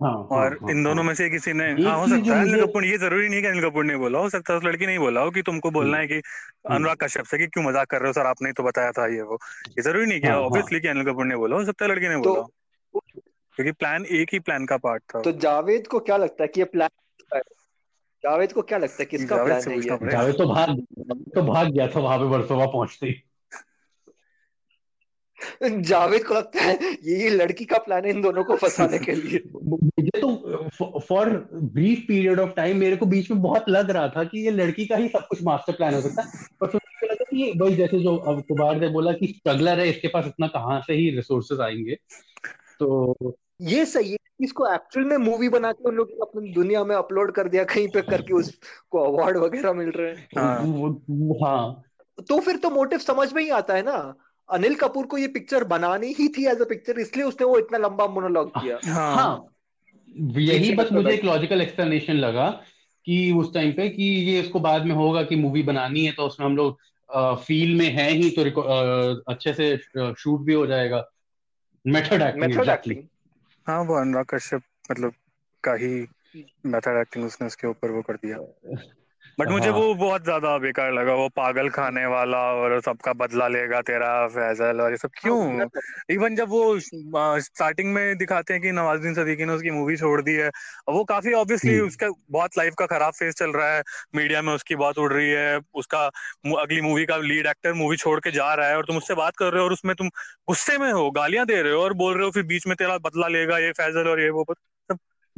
हाँ हाँ और हाँ इन दोनों हाँ में से किसी ने हाँ हो सकता है अनिल कपूर ये ज़रूरी नहीं कि अनिल कपूर ने बोला हो सकता है उस लड़की ने ही बोला हो कि तुमको बोलना हम्म है कि हम्म। अनुराग कश्यप से कि क्यों मज़ाक कर रहे हो सर आपने तो बताया था ये वो। ये ज़रूरी नहीं कि हाँ हाँ। ऑब्वियसली कि अनिल कपूर ने बोला हो सकता है लड़की ने तो बोला। हो क्योंकि प्लान एक ही प्लान का पार्ट था। तो जावेद को क्या लगता है कि ये प्लान जावेद को क्या लगता है किसका जावेद प्लान है ये? जावेद तो भाग तो भाग गया था वहाँ पे वर्सोवा पहुँचते ही। जावेद को लगता है ये ये लड़की का प्लान है इन दोनों को फंसाने के लिए। मुझे तो for brief period of time मेरे को बीच में बहुत लग रहा था कि ये लड़की का ही सब कुछ मास्टर प्लान हो सकता है। पर फिर लगा कि ये वही जैसे जो अब कुमार ने बोला कि स्ट्रगलर है इसके पास इतना कहाँ से ही रिसोर्सेज आएँगे। तो ये सही है इसको एक्चुअल में मूवी बना के उन लोग अपनी दुनिया में अपलोड कर दिया कहीं पे करके उसको अवार्ड वगैरह मिल रहे हैं। हाँ। हाँ। तो फिर तो मोटिव समझ में ही आता है ना। अनिल कपूर को ये पिक्चर बनानी ही थी एज अ पिक्चर इसलिए उसने वो इतना लंबा मोनोलॉग किया। हाँ। हाँ। यही बस मुझे एक लॉजिकल एक्सप्लेनेशन लगा कि उस टाइम पे कि ये इसको बाद में होगा कि मूवी बनानी है तो उसमें हम लोग फील में है ही तो अ, अच्छे से शूट भी हो जाएगा। मेथड एक्टिंग मेथड एक्टिंग हाँ वो अनुराग कश्यप मतलब का ही मेथड एक्टिंग उसने उसके ऊपर वो कर दिया। बट मुझे हाँ। वो बहुत ज़्यादा बेकार लगा वो पागल खाने वाला और सबका बदला लेगा तेरा फैजल और ये सब। क्यों? इवन जब वो स्टार्टिंग में दिखाते हैं कि नवाजुद्दीन सिद्दीकी ने उसकी मूवी छोड़ दी है वो काफ़ी ऑब्वियसली हम्म। उसका बहुत लाइफ का खराब फेस चल रहा है। मीडिया में उसकी बात उड़ रही है उसका अगली मूवी का लीड एक्टर मूवी छोड़ के जा रहा है और तुम उससे बात कर रहे हो और उसमें तुम गुस्से में हो गालियाँ दे रहे हो और बोल रहे हो फिर बीच में तेरा बदला लेगा ये फैजल और ये वो।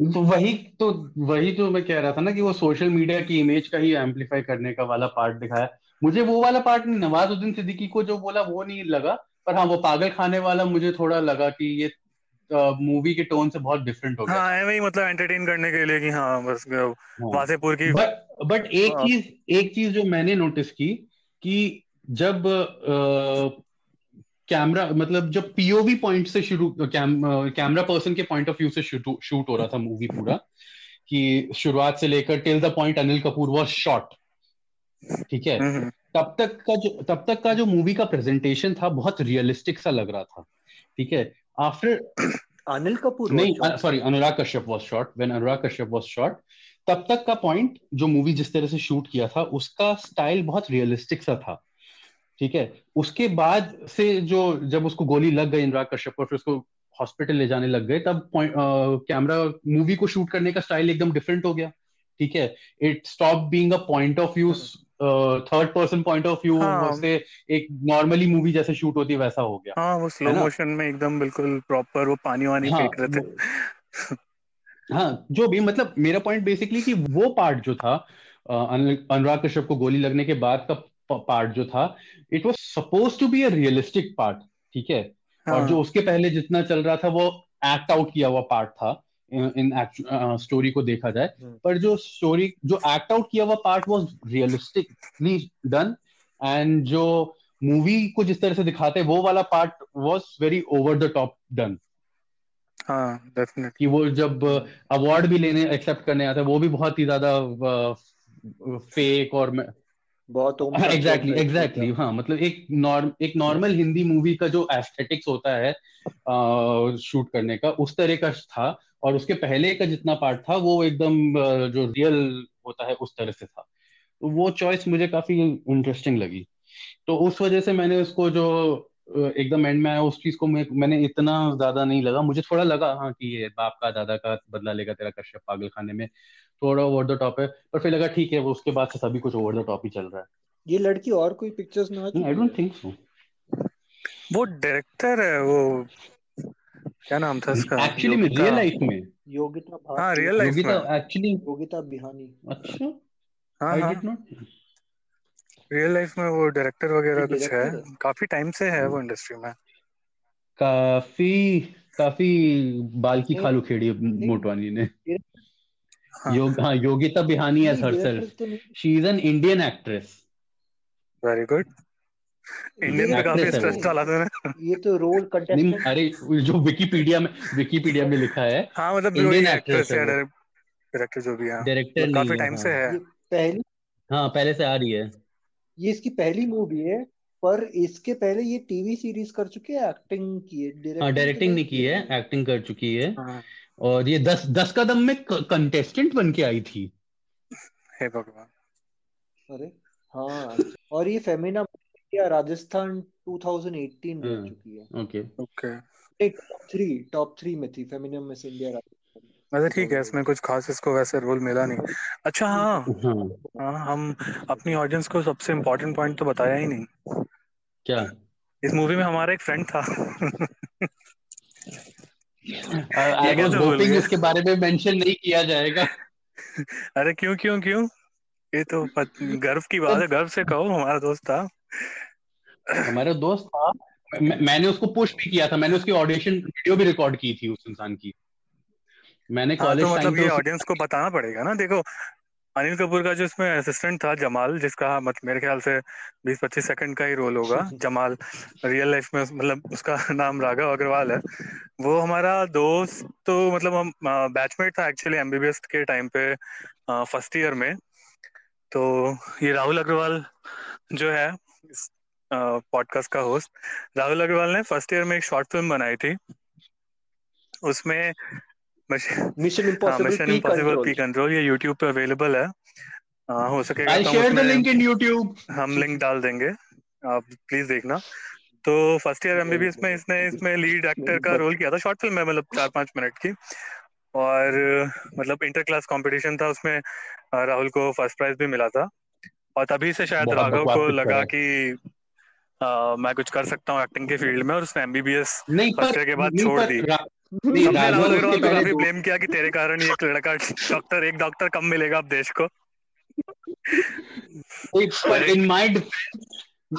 तो वही तो वही जो मैं कह रहा था ना कि वो सोशल मीडिया की इमेज का ही एम्पलीफाई करने का वाला पार्ट दिखाया। मुझे वो वाला पार्ट नहीं नवाजुद्दीन सिद्दीकी को जो बोला वो नहीं लगा। पर हाँ वो पागल खाने वाला मुझे थोड़ा लगा कि ये मूवी के टोन से बहुत डिफरेंट हो गया। हाँ मतलब एंटरटेन करने के लिए कि हाँ बस हाँ। वासेपुर की बट बट एक हाँ। चीज़ एक चीज़ जो मैंने नोटिस की कि जब कैमरा मतलब जब पीओवी पॉइंट से शुरू कैमरा पर्सन के पॉइंट ऑफ़ व्यू से शूट हो रहा था मूवी पूरा कि शुरुआत से लेकर till the point Anil Kapoor was shot ठीक है? तब तक का जो तब तक का जो मूवी का प्रेजेंटेशन था बहुत रियलिस्टिक सा लग रहा था ठीक है? आफ्टर अनिल कपूर नहीं sorry Anurag Kashyap was shot when Anurag Kashyap was shot तब तक का पॉइंट जो मूवी जिस तरह से शूट किया था उसका स्टाइल बहुत रियलिस्टिक सा था। ठीक है? उसके बाद से जो जब उसको गोली लग गई अनुराग कश्यप को फिर उसको हॉस्पिटल ले जाने लग गए तब कैमरा मूवी को शूट करने का स्टाइल एकदम डिफरेंट हो गया। ठीक है? It stop being a point of view third person point of view. से एक नॉर्मली मूवी जैसे शूट होती है वैसा हो गया। हाँ वो स्लो मोशन में एकदम बिल्कुल प्रॉपर वो पानी वानी हाँ, फेंक रहे थे। हाँ जो भी मतलब मेरा पॉइंट बेसिकली कि वो पार्ट जो था अनुराग कश्यप को गोली लगने के बाद का पार्ट जो था it was suppose to be a realistic part ठीक है? और हाँ। जो उसके पहले जितना चल रहा था वो एक्ट आउट किया हुआ पार्ट था इन स्टोरी को देखा जाए। हम्म। पर जो स्टोरी जो एक्ट आउट किया हुआ part was realistically done and जो मूवी को जिस तरह से दिखाते वो वाला part was very over the top done हाँ डेफिनेटली कि वो जब अवार्ड भी लेने एक्सेप्ट करने आते वो भी बहुत ही ज़्यादा फेक और बहुत एग्जैक्टली एग्जैक्टली हाँ मतलब एक नॉर्म एक नॉर्मल हिंदी मूवी का जो एस्थेटिक्स होता है शूट करने का उस तरह का था। और उसके पहले का जितना पार्ट था वो एकदम जो रियल होता है उस तरह से था। तो वो चॉइस मुझे काफ़ी इंटरेस्टिंग लगी। तो उस वजह से मैंने उसको जो एकदम एंड में आया उस चीज़ को मैं, मैंने इतना ज़्यादा नहीं लगा। मुझे थोड़ा लगा हाँ कि ये बाप का दादा का बदला लेगा तेरा कश्यप पागल खाने में। थोड़ा ओवर द टॉप है पर फिर लगा ठीक है वो उसके बाद से सभी कुछ ओवर द टॉप ही चल रहा है। ये लड़की और कोई पिक्चर्स में आई डोंट थिंक सो वो डायरेक्टर है वो क्या नाम था इसका एक्चुअली में रियल लाइफ में। योगिता हाँ रियल लाइफ योगिता में। एक्चुअली योगिता बिहानी। अच्छा। हाँ आई हाँ। डिड नॉट रियल लाइफ में वो डायरेक्टर वगैरह कुछ है? डायरेक्टर काफ़ी टाइम से है वो इंडस्ट्री में। काफ़ी काफ़ी बाल की खाल उखेड़ी मोटवानी ने। हाँ। योग हाँ योगिता बिहानी एज नहीं हरसेल्फ डायरेक्टर तो नहीं। She is an Indian actress very good Indian पे काफ़ी एक्ट्रेस है स्ट्रेस डाला तूने ये तो रोल नहीं कंटेस्टेंट अरे जो विकिपीडिया में विकिपीडिया में लिखा है हाँ मतलब इंडियन वही एक्ट्रेस एक्ट्रेस है डायरेक्टर जो भी है। डायरेक्टर मतलब नहीं काफ़ी है टाइम हाँ। से है। ये पहली हाँ पहले से आ रही है। ये इसकी पहली मूवी है पर इसके पहले ये टीवी सीरीज़ कर चुके हैं एक्टिंग की है हाँ डायरेक्टिंग डायरेक्टिंग नहीं की है है। एक्टिंग कर चुकी है। हाँ। और ये दस दस कदम में कंटेस्टेंट बन के आई थी। हे भगवान। अरे हाँ और ये फेमिना या राजस्थान 2018 में हाँ चुकी है। Okay okay top three top three में थी फेमिना मिस इंडिया वैसे ठीक है इसमें कुछ खास इसको वैसे रोल मिला नहीं। अच्छा हाँ। हाँ हाँ हम अपनी ऑडियंस को सबसे इम्पोर्टेंट पॉइंट तो बताया ही नहीं। क्या? इस मूवी में हमारा एक फ्रेंड था। आई वाज होपिंग इसके बारे में मेंशन नहीं किया जाएगा। अरे क्यों क्यों क्यों? ये तो गर्व की बात है गर्व से कहो हमारा दोस्त था। हमारा दोस्त था। मैंने उसको पुश भी किया था मैंने उसकी ऑडिशन वीडियो भी रिकॉर्ड की थी उस इंसान की। मैंने हाँ कॉलेज तो मतलब ये ऑडियंस को बताना पड़ेगा ना। देखो अनिल कपूर का जो इसमें असिस्टेंट था जमाल जिसका मत मेरे ख्याल से 20-25 सेकंड का ही रोल होगा जमाल रियल लाइफ में मतलब उसका नाम राघव अग्रवाल है। वो हमारा दोस्त तो मतलब हम बैचमेट था एक्चुअली एमबीबीएस के टाइम पे फ़र्स्ट ईयर में। तो ये राहुल अग्रवाल जो है पॉडकास्ट का होस्ट राहुल अग्रवाल ने फ़र्स्ट ईयर में एक शॉर्ट फ़िल्म बनाई थी। उसमें मिशन हाँ इम्पॉसिबल पी कंट्रोल ये यूट्यूब पे अवेलेबल है। हाँ, हो सकेगा आई तो share the link in YouTube हम लिंक डाल देंगे। आप प्लीज़ देखना। तो फ़र्स्ट ईयर एमबीबीएस में इसने इसमें लीड एक्टर का रोल किया था। शॉर्ट फ़िल्म है मतलब चार पाँच मिनट की। और मतलब इंटर क्लास कंपटीशन था उसमें राहुल को फ़र्स्ट प्राइज भी मिला था। और तभी से शायद राघव को लगा कि अ, मैं कुछ कर सकता हूँ एक्टिंग के फ़ील्ड में। और उसने एमबीबीएस फ़र्स्ट ईयर के बाद छोड़ दी। नहीं सबने राघव अग्रवाल को काफ़ी ब्लेम किया कि तेरे कारण एक लड़का डॉक्टर एक डॉक्टर कम मिलेगा अब देश को। In my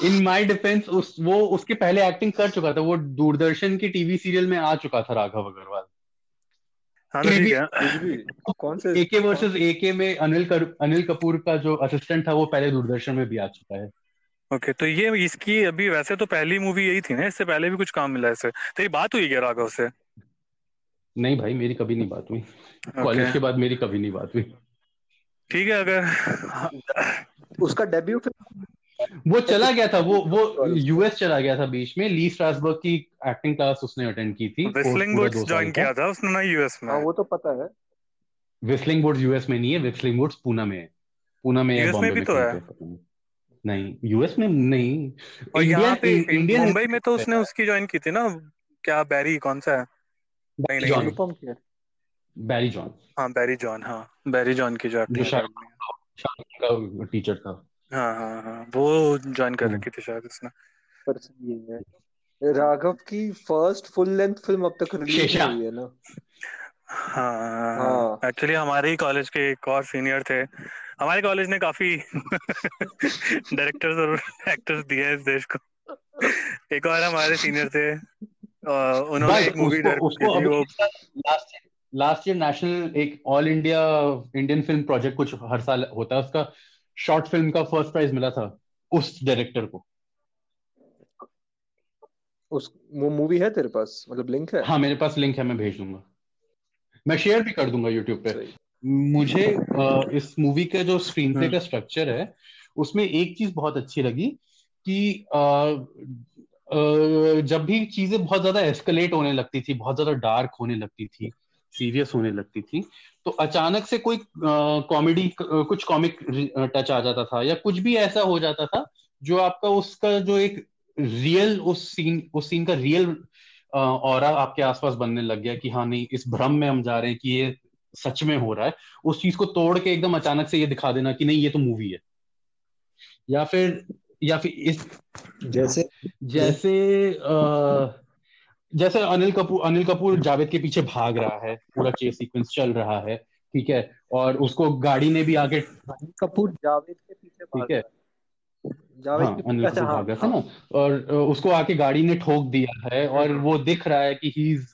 in my defence उस वो उसके पहले एक्टिंग कर चुका था वो दूरदर्शन की टीवी सीरियल में आ चुका था राघव अग्रवाल। तो कौन से एके वर्सेस एके में अनिल कर, अनिल कपूर का जो असिस्टेंट था वो पहले दूरदर्शन में भी आ चुका है। ओके तो ये इसकी अभी वैसे तो पहली मूवी यही थी ना इससे पहले भी कुछ काम मिला है तो ये बात हुई क्या राघव से? नहीं भाई मेरी कभी नहीं बात हुई। ओके कॉलेज के बाद मेरी कभी नहीं बात हुई। ठीक है अगर उसका डेब्यू वो चला गया था वो वो यूएस चला गया था बीच में। ली स्ट्रासबर्ग की एक्टिंग क्लास उसने अटेंड की थी। कोर्स विस्लिंग पूरा वुड्स दो साल ज्वाइन का। किया था उसने ना यूएस में। हाँ वो तो पता है। विस्लिंग वुड्स यूएस में नहीं है विस्लिंग वुड्स पूना में है। पूना में या यूएस में बॉम्बे भी में तो कहीं है। पे पता नहीं। नहीं यूएस में नहीं। और यहाँ इंडियन पे इंडियन मुंबई में तो उसने उसकी ज्वाइन की थी ना। क्या बैरी कौन सा है? नहीं नहीं अनुपम बैरी जॉन हाँ बैरी जॉन हाँ. बैरी जॉन की जो एक्टिंग शाहरुख का टीचर था। हाँ हाँ हाँ. वो ज्वाइन कर। रखी थी शायद उसने। पर ये है राघव की फ़र्स्ट फुल लेंथ फ़िल्म अब तक रिलीज़ हुई है ना? हाँ हाँ। हाँ एक्चुअली हमारे ही कॉलेज के एक और सीनियर थे। हमारे कॉलेज ने काफ़ी डायरेक्टर्स और एक्टर्स दिए इस देश को। एक और हमारे सीनियर थे। उन्होंने एक movie last last year national एक all India Indian film project कुछ हर साल होता है उसका शॉर्ट फ़िल्म का फ़र्स्ट प्राइज मिला था उस डायरेक्टर को। उस वो मूवी है तेरे पास? मतलब लिंक है? हाँ मेरे पास लिंक है मैं भेज दूँगा। मैं शेयर भी कर दूँगा यूट्यूब पे। मुझे अ, इस मूवी का जो स्क्रीन प्ले का स्ट्रक्चर है उसमें एक चीज़ बहुत अच्छी लगी कि जब भी चीज़ें बहुत ज़्यादा एस्केलेट होने लगती थी, बहुत ज़्यादा डार्क होने लगती थी सीरियस होने लगती थी तो अचानक से कोई कॉमेडी कुछ कॉमिक टच आ जाता था या कुछ भी ऐसा हो जाता था जो आपका उसका जो एक रियल उस सीन उस सीन का रियल और आपके आसपास बनने लग गया कि हाँ नहीं, इस भ्रम में हम जा रहे हैं कि ये सच में हो रहा है। उस चीज़ को तोड़ के एकदम अचानक से ये दिखा देना कि नहीं, ये तो मूवी है। या फिर या फिर इस जैसे जैसे आ, जैसे अनिल कपूर अनिल कपूर जावेद के पीछे भाग रहा है पूरा चेस सीक्वेंस चल रहा है ठीक है? और उसको गाड़ी ने भी आगे अनिल कपूर जावेद के पीछे ठीक है? जावेद हाँ अनिल कपूर हाँ भाग रहा था हाँ। ना और उसको आके गाड़ी ने ठोक दिया है और वो दिख रहा है कि he is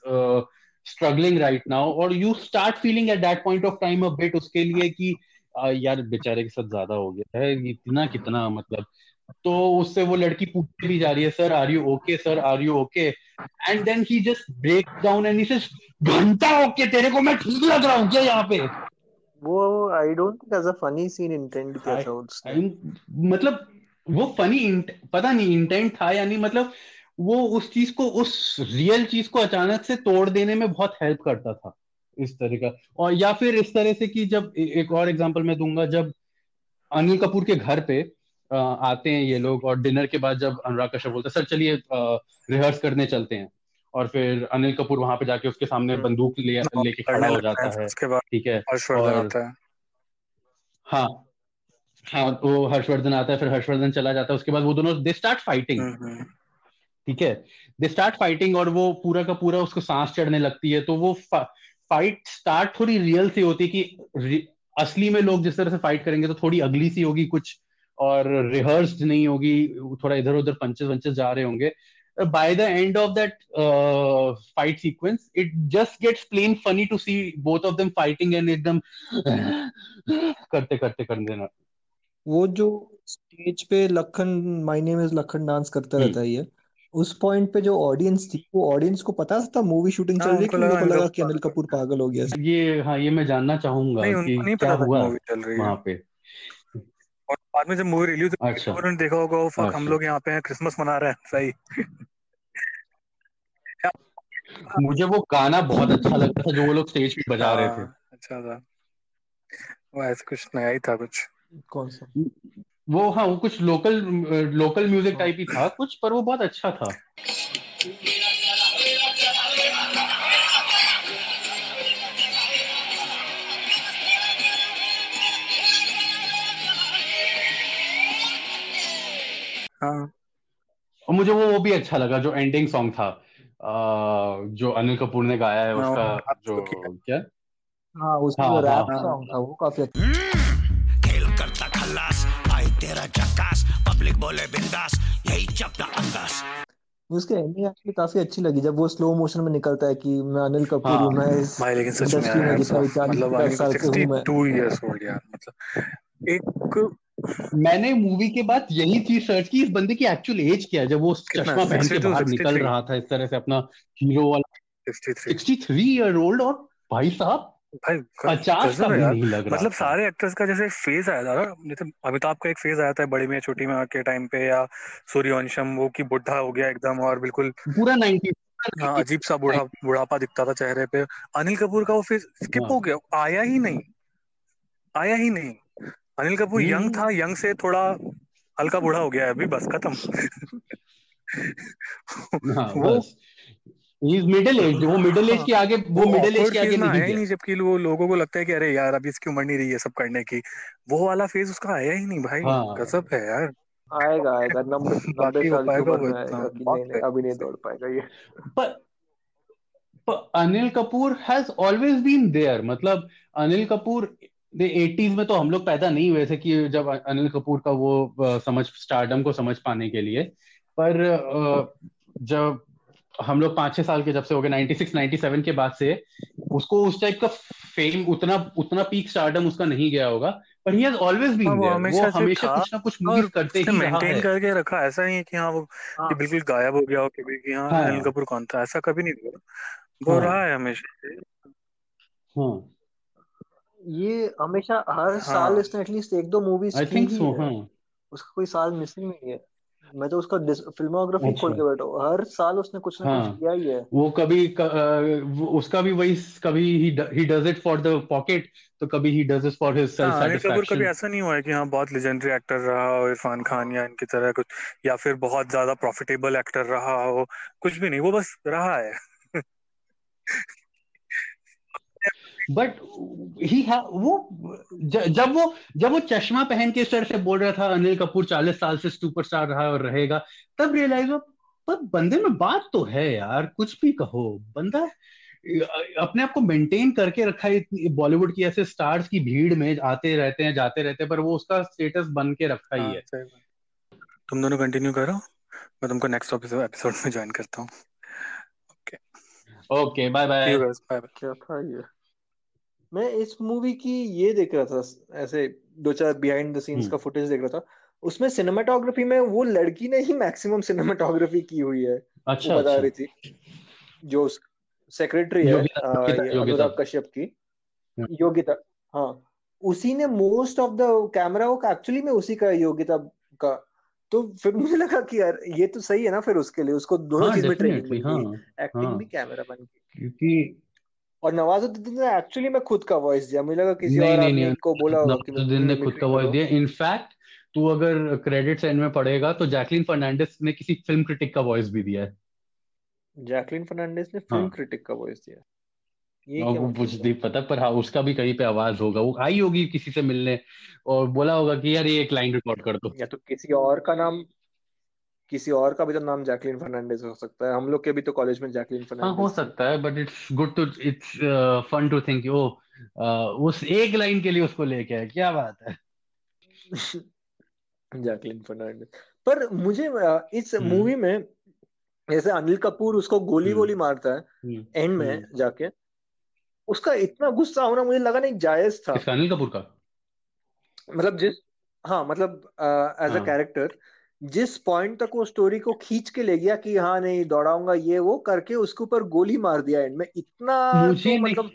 struggling right now और you start feeling at that point of time a bit उसके लिए कि यार बेचारे के साथ ज़्यादा हो गया है इतना कितना मतलब तो उससे वो लड़की पूछती भी जा रही है sir are you okay sir are you okay and then he just break down and he घंटा ओके तेरे को मैं ठीक लग रहा हूँ क्या यहाँ पे? वो I don't think as a funny scene intend किया था उसने मतलब वो फनी पता नहीं इंटेंट था या नहीं मतलब वो उस चीज़ को उस रियल चीज़ को अचानक से तोड़ देने में बहुत हेल्प करता था इस तरह का। और या फिर इस तरह से कि जब एक और एग्जांपल मैं दूँगा जब अनिल कपूर के घर पे आते हैं ये लोग और डिनर के बाद जब अनुराग कश्यप बोलते हैं सर चलिए रिहर्स करने चलते हैं। और फिर अनिल कपूर वहाँ पे जाके उसके सामने हम्म। बंदूक ले लेके खड़ा हो जाता है है। ठीक है? और हाँ। हाँ वो हर्षवर्धन आता है फिर हर्षवर्धन चला जाता है उसके बाद वो दोनों दे स्टार्ट फाइटिंग। ठीक है? दे स्टार्ट फाइटिंग और वो पूरा का पूरा उसको सांस चढ़ने लगती है तो वो फाइट स्टार्ट थोड़ी रियल सी होती है कि असली में लोग जिस तरह से फाइट करेंगे तो थोड़ी अगली सी होगी कुछ और रिहर्स्ड नहीं होगी थोड़ा इधर उधर पंचेस वंचेस जा रहे होंगे। By the end of that fight sequence it just gets plain funny to see both of them fighting and एकदम करते करते कर देना। वो जो स्टेज पे Lakhan my name is Lakhan dance करता हम्म। रहता है ये उस पॉइंट पे जो ऑडियंस थी वो ऑडियंस को पता था मूवी शूटिंग चल हाँ, रही है उनको कि उन लोग लगा को अनिल लगा कपूर पागल हो गया? ये हाँ ये मैं जानना चाहूँगा नहीं कि नहीं क्या हुआ मूवी चल रही है। वहाँ पे। और बाद में जब मूवी रिलीज़ हुई अच्छा। उन्होंने देखा होगा वो फक हम अच्छा। लोग यहाँ पे हैं क्रिसमस मना रहे हैं। सही। मुझे वो गाना बहुत अच्छा लगता था जो वो लोग स्टेज पे बजा रहे थे। हाँ, अच्छा था। वो ऐसे कुछ नया ही था कुछ। कौन सा? वो हाँ वो कुछ लोकल लोकल म्यूज़िक। टाइप ही था कुछ पर वो बहुत अच्छा था। हाँ। और मुझे वो वो भी अच्छा लगा जो एंडिंग सॉन्ग था। अ, जो अनिल कपूर ने गाया है हाँ, उसका आप जो तो क्या? हाँ उसका हाँ, रैप हाँ, सॉन्ग था वो काफ़ी अच्छा। खेल करता खल्लास भाई तेरा चक्कास पब्लिक बोले बिंदास यही चपटा अंदाज उसकी एंडिंग एक्चुअली काफ़ी अच्छी लगी जब वो स्लो मोशन में निकलता है कि मैं अनिल कपूर हाँ। हूँ मैं इस भाई लेकिन सच में मतलब पचास साल से हूँ मैं। 62 इयर्स ओल्ड यार मतलब। एक मैंने मूवी के बाद यही चीज़ सर्च की इस बंदे की एक्चुअल एज क्या है? जब वो चश्मा पहन के बाहर निकल रहा था इस तरह से अपना हीरो वाला। 63 सिक्सटी थ्री ईयर ओल्ड और भाई साहब भाई पचास का भी नहीं लग रहा मतलब सारे एक्टर्स का जैसे फ़ेज़ आया था जैसे अमिताभ का एक फ़ेज़ आया था बड़ी में छोटी में के टाइम पे या सूर्यवंशम वो की बुढ़ा हो गया एकदम और बिल्कुल पूरा नाइनटी हाँ अजीब सा बूढ़ा बुढ़ापा दिखता था चेहरे पे। अनिल कपूर का वो फ़ेज़ स्किप हाँ। हो गया आया ही नहीं। आया ही नहीं। अनिल कपूर हम्म। यंग था यंग से थोड़ा हल्का बूढ़ा हो गया है अभी बस खत्म। हाँ वो- मिडिल एज वो मिडिल एज के आगे वो मिडिल एज के आगे नहीं ही नहीं जबकि वो लोगों को लगता है कि अरे यार अभी इसकी उम्र नहीं रही है सब करने की। वो वाला फ़ेज़ उसका आया ही नहीं भाई। हाँ। गजब है यार। आएगा आएगा। बाकी हो पाएगा इतना। आएगा नहीं है। अभी नहीं दौड़ पाएगा ये। पर, पर Anil Kapoor has always been there मतलब अनिल कपूर एटीज में तो हम लोग पैदा नहीं हुए थे कि जब अनिल कपूर का वो समझ स्टारडम को समझ पाने के लिए। पर जब हम लोग पाँच छह साल के जब से हो गए 96 97 के बाद से उसको उस टाइप का फेम उतना उतना पीक स्टारडम उसका नहीं गया होगा। पर ही हैज़ ऑलवेज हाँ, बीन वो हमेशा वो हमेशा कुछ ना कुछ मूवीज़ करते ही रहा मेंटेन है। करके रखा। ऐसा नहीं है कि हाँ वो हाँ। कि बिल्कुल गायब हो गया हो कभी कि हाँ हाँ। अनिल कपूर कौन था? ऐसा कभी नहीं हुआ। वो हाँ। रहा है हमेशा हाँ। ये हमेशा हर हाँ। साल इसने एटलीस्ट एक दो मूवीज़ आई की थिंक ही सो है। हाँ। उसका कोई साल मिसिंग नहीं है। मैं तो उसका फिल्मोग्राफी खोल अच्छा। के बैठा हूँ। हर साल उसने कुछ ना कुछ हाँ। किया ही है। वो कभी क, वो- उसका भी वही कभी he he does it for the pocket तो कभी he does it for his self हाँ अनिल कपूर कभी ऐसा नहीं हुआ है कि हाँ बहुत लेजेंडरी एक्टर रहा हो इरफान खान या इनकी तरह कुछ या फिर बहुत ज़्यादा प्रॉफिटेबल एक्टर रहा हो। कुछ भी नहीं वो बस रहा है। बट ही वो ज, जब वो जब वो चश्मा पहन के सर से बोल रहा था अनिल कपूर चालीस साल से सुपरस्टार रहा और रहेगा तब रियलाइज़ हुआ पर बंदे में बात तो है यार कुछ भी कहो बंदा अपने आप को मेंटेन करके रखा है बॉलीवुड की ऐसे स्टार्स की भीड़ में आते रहते हैं जाते रहते हैं पर वो उसका स्टेटस बन के रखा ही हाँ है. तुम दोनों कंटिन्यू करो मैं तुमको नेक्स्ट एपिसोड में ज्वाइन करता हूँ। Okay okay bye bye bye bye क्या था ये? मैं इस मूवी की ये देख रहा था ऐसे दो चार बिहाइंड द सीन्स का फुटेज देख रहा था उसमें सिनेमाटोग्राफी में वो लड़की ने ही मैक्सिमम सिनेमाटोग्राफी की हुई है। अच्छा बता अच्छा। रही थी जो सेक्रेटरी है अनुराग कश्यप की। हम्म, योगिता हाँ। उसी ने most of the camera work actually में उसी का है, योगिता का तो फिर मुझे लगा कि यार ये तो सही है ना फिर उसके लिए उसको दोनों हाँ चीज़ में ट्रेनिंग हाँ गई एक्टिंग हाँ। भी कैमरा मैन की क्योंकि और नवाजुद्दीन ने एक्चुअली में खुद का वॉइस दिया। मुझे लगा किसी नहीं और नहीं नहीं को बोला होगा कि नवाजुद्दीन ने खुद का वॉइस दिया। इनफैक्ट तू अगर क्रेडिट्स एंड में पढ़ेगा तो जैकलीन फर्नांडिस ने किसी फ़िल्म क्रिटिक का वॉइस भी दिया है। जैकलिन फर्नांडिस ने फ़िल्म हाँ क्रिटिक का वॉइस दिया। ये क्या वो मतलब मुझे नहीं पता पर हाँ उसका भी कहीं पे आवाज़ होगा। वो आई होगी किसी से मिलने और बोला होगा कि यार ये एक लाइन रिकॉर्ड कर दो। या तो किसी और का नाम किसी और का भी तो नाम जैकलिन फर्नांडिस हो सकता है। हम लोग के भी तो कॉलेज में जैकलिन हाँ हो फर्नांडिस सकता है but it's good to it's fun to think oh उस एक लाइन के लिए उसको लेके आए। क्या बात है? जैकलिन फर्नांडिस। पर मुझे इस हम्म। मूवी में जैसे अनिल कपूर उसको गोली गोली मारता है हम्म। एंड में हम्म। जाके उसका इतना गुस्सा होना मुझे लगा नहीं जायज़ था। अनिल कपूर का? मतलब जिस हाँ मतलब एज अ हाँ। कैरेक्टर जिस पॉइंट तक वो स्टोरी को खींच के ले गया कि हाँ नहीं दौड़ाऊँगा ये वो करके उसके ऊपर गोली मार दिया एंड में। इतना तो मतलब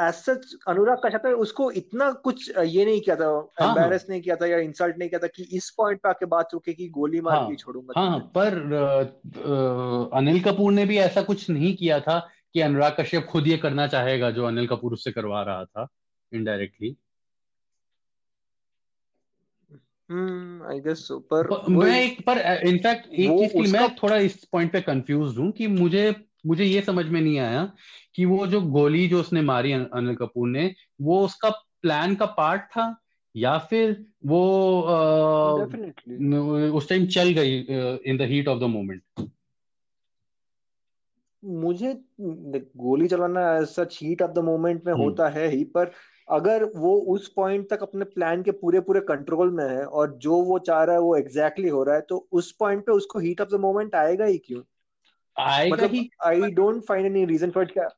एज सच अनुराग कश्यप ने उसको इतना कुछ ये नहीं किया था हाँ हाँ। एम्बेरस नहीं किया था या इंसल्ट नहीं किया था कि इस पॉइंट पे आके बात रुके कि गोली मार के ही हाँ छोड़ूँगा। हाँ पर अनिल कपूर ने भी ऐसा कुछ नहीं किया था कि अनुराग कश्यप खुद ये करना चाहेगा जो अनिल कपूर उससे करवा रहा था indirectly hmm I guess so पर मैं एक पर इनफैक्ट एक चीज़ के मैं थोड़ा इस पॉइंट पे कंफ्यूज हूँ कि मुझे मुझे ये समझ में नहीं आया कि वो जो गोली जो उसने मारी अनिल कपूर ने वो उसका प्लान का पार्ट था या फिर वो डेफिनेटली उस टाइम चल गई in the heat of the moment मुझे गोली चलाना सच हीट ऑफ़ द मोमेंट में हम्म होता है ही पर अगर वो उस पॉइंट तक अपने प्लान के पूरे पूरे कंट्रोल में है और जो वो चाह रहा है वो एग्जैक्टली exactly हो रहा है तो उस पॉइंट पे उसको हीट ऑफ़ द मोमेंट आएगा ही क्यों? आएगा मतलब ही। I don't find any reason for क्या?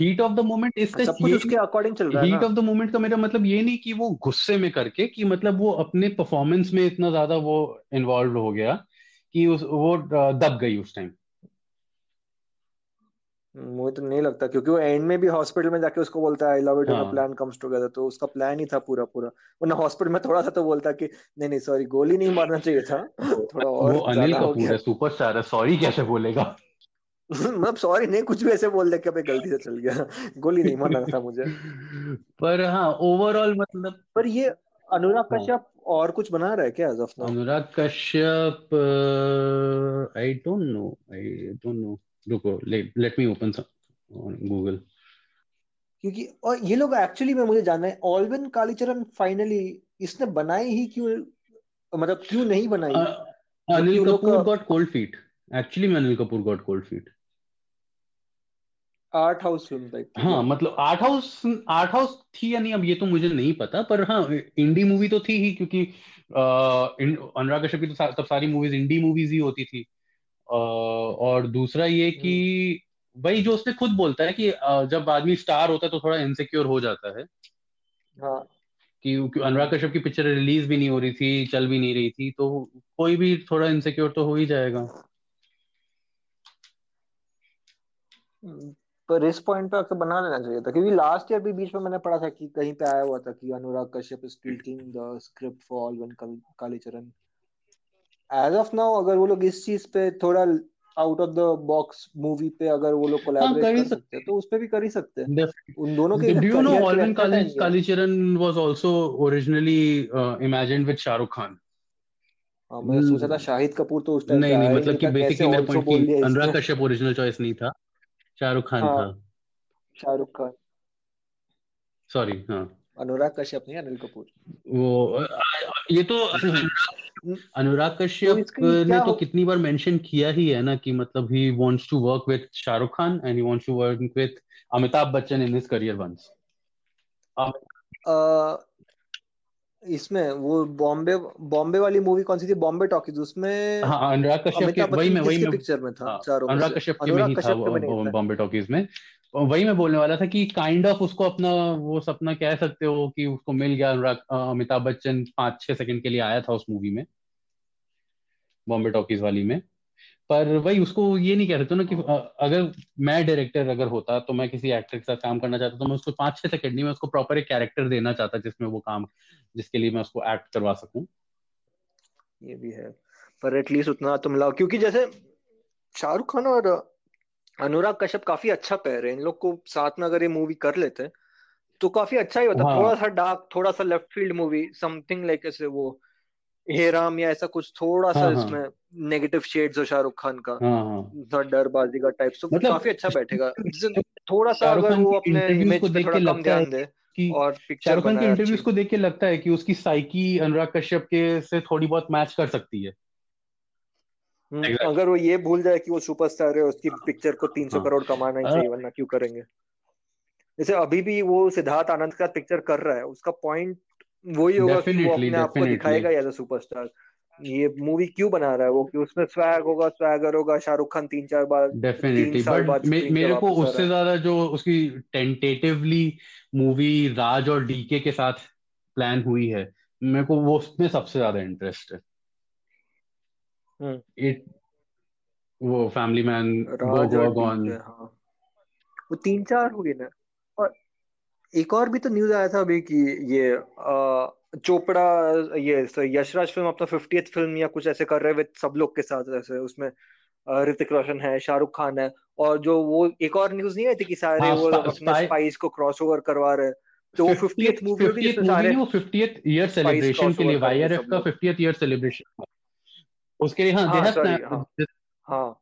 हीट ऑफ़ द मोमेंट इसका सब कुछ उसके अकॉर्डिंग चल रहा है हीट ऑफ़ द मोमेंट का मेरा मतलब ये नहीं कि वो गुस्से में करके कि मतलब वो अपने परफॉर्मेंस में इतना ज़्यादा वो इन्वॉल्व हो गया कि उस वो दब गई उस टाइम मुझे तो नहीं लगता क्योंकि वो एंड में भी हॉस्पिटल में जाके उसको बोलता है I love it when plan comes together तो उसका प्लान ही था पूरा पूरा। वरना हॉस्पिटल में थोड़ा सा तो बोलता कि नहीं नहीं सॉरी गोली नहीं मारना चाहिए था थोड़ा वो और अनिल कपूर है सुपरस्टार है सॉरी कैसे बोलेगा? मतलब सॉरी नहीं कुछ भी ऐसे बोल दे कि अबे गलती से चल गया। गोली नहीं मारना था मुझे। पर हाँ ओवरऑल मतलब पर ये अनुराग हाँ। कश्यप और कुछ बना रहा है क्या as of now Anurag Kashyap I don't know I don't know रुको लेट मी ओपन गूगल क्योंकि और ये लोग एक्चुअली में मुझे जानना है ऑलविन कालीचरण फाइनली इसने बनाई ही क्यों मतलब क्यों नहीं बनाई? Anil Kapoor got cold feet actually में Anil Kapoor got cold feet art house film type थी हाँ मतलब आर्ट हाउस आर्ट हाउस थी या नहीं अब ये तो मुझे नहीं पता पर हाँ इंडी मूवी तो थी ही क्योंकि अनुराग कश्यप की तो तब सारी मूवीज़ इंडी मूवीज़ ही होती थी। और दूसरा ये कि हम्म। वही जो उसने खुद बोलता है कि जब आदमी स्टार होता है तो थोड़ा इनसिक्योर हो जाता है। हाँ। कि अनुराग कश्यप की पिक्चर रिलीज़ भी नहीं हो रही थी चल भी नहीं रही थी तो कोई भी थोड़ा इनसिक्योर तो हो ही जाएगा। हम्म, पर इस पॉइंट पे आके बना लेना चाहिए था क्योंकि लास्ट ईयर भी बीच में मैंने पढ़ा था कि कहीं पे आया हुआ था कि Anurag Kashyap is taking the script for Alvin Kalicharan as of now अगर वो लोग इस चीज़ पे थोड़ा out of the box movie पे अगर वो लोग हाँ कोलैबोरेट कर कर सकते हैं तो उस पे भी कर ही सकते हैं। उन दोनों के Do you know करियर के लिए Alvin Kali- टाइम है Kalicharan was also originally uh, imagined with Shah Rukh Khan? हाँ मैं सोचा था शाहिद कपूर तो उस टाइम नहीं नहीं मतलब कि बेसिकली मेरा पॉइंट कि अनुराग कश्यप ओरिजिनल चॉइस नहीं था शाहरुख खान हाँ था। शाहरुख खान सॉरी हाँ। अनुराग कश्यप नहीं अनिल कपूर। वो ये तो अनुराग अनुराग तो कश्यप ने तो कितनी बार मेंशन किया ही है ना कि मतलब he wants to work with Shahrukh Khan and he wants to work with Amitabh Bachchan in his career once इसमें वो बॉम्बे बॉम्बे वाली मूवी कौन सी थी? बॉम्बे टॉकीज उसमें हाँ अनुराग कश्यप के वही मैं वही मैं पिक्चर में था? हाँ अनुराग कश्यप के में ही था बॉम्बे टॉकीज में। वही मैं बोलने वाला था कि काइंड ऑफ़ उसको अपना, वो सपना कह सकते हो कि उसको मिल गया अनुराग अमिताभ बच्चन पाँच छह सेकंड के लिए आया था उस मूवी में बॉम्बे टॉकीज वाली में। पर वही उसको ये नहीं कह सकते ना कि अगर मैं डायरेक्टर अगर होता तो मैं किसी एक्टर के साथ काम करना चाहता तो मैं उसको पाँच छह सेकंड नहीं, मैं उसको प्रॉपर एक कैरेक्टर देना चाहता जिसमें वो काम, जिसके लिए मैं उसको एक्ट करवा सकूँ। ये भी है, पर एटलीस्ट उतना तो मिला, क्योंकि जैसे शाहरुख खान और अनुराग कश्यप काफ़ी अच्छा पैर है इन लोग को साथ में अगर ये मूवी कर लेते तो काफ़ी अच्छा ही होता। हाँ। थोड़ा सा डार्क थोड़ा सा left field movie something like ऐसे वो हेराम या ऐसा कुछ थोड़ा सा हाँ हाँ। इसमें नेगेटिव शेड्स हो शाहरुख खान का। थोड़ा डरबाजी का टाइप तो मतलब काफ़ी अच्छा बैठेगा। थोड़ा सा अगर वो अपने इमेज पे देख थोड़ा के कम लगता है ध्यान दे कि और पिक्चर शाहरुख खान की इंटरव्यूज़ को देख के लगता है कि उसकी साइकी अनुराग कश्यप के से थोड़ी बहुत मैच कर सकती है। हम्म, अगर वो ये भूल जाए कि वो सुपरस्टार है उसकी पिक्चर को तीन सौ हाँ। करोड़ कमाना ही चाहिए वरना क्यों करेंगे? जैसे अभी भी वो सिद्धार्थ आनंद का पिक्चर कर रहा है उसका पॉइंट वही होगा कि वो अपने आप को दिखाएगा एज अ सुपरस्टार ये मूवी क्यों बना रहा है वो? कि उसमें स्वैग होगा स्वैगर होगा शाहरुख खान तीन चार बार डेफिनेटली बट मे, मेरे को उससे ज़्यादा जो उसकी टेंटेटिवली मूवी राज और डीके के साथ प्लान हुई है मेरे को वो उसमें सबसे ज़्यादा इंटरेस्ट है। इट वो फैमिली मैन गो राज और गो डीके ऑन हाँ। वो तीन चार हुई ना। और एक और भी तो न्यूज़ आया था अभी कि ये अ, चोपड़ा ये यशराज फ़िल्म अपना फिफ्टियथ फ़िल्म या कुछ ऐसे कर रहे हैं विद सब लोग के साथ ऐसे उसमें ऋतिक रोशन है शाहरुख खान है। और जो वो एक और न्यूज़ नहीं आई थी कि सारे हाँ वो स्पा, अपने स्पाई स्पाइस को क्रॉस ओवर करवा रहे हैं। तो वो फिफ्टियथ फिफ्टियथ मूवी होगी जिसमें सारे वो fiftieth year spies celebration cross के लिए वाईआरएफ सब का लोग। फिफ्टियथ ईयर सेलिब्रेशन उसके लिए हाँ हाँ सॉरी हाँ। हाँ।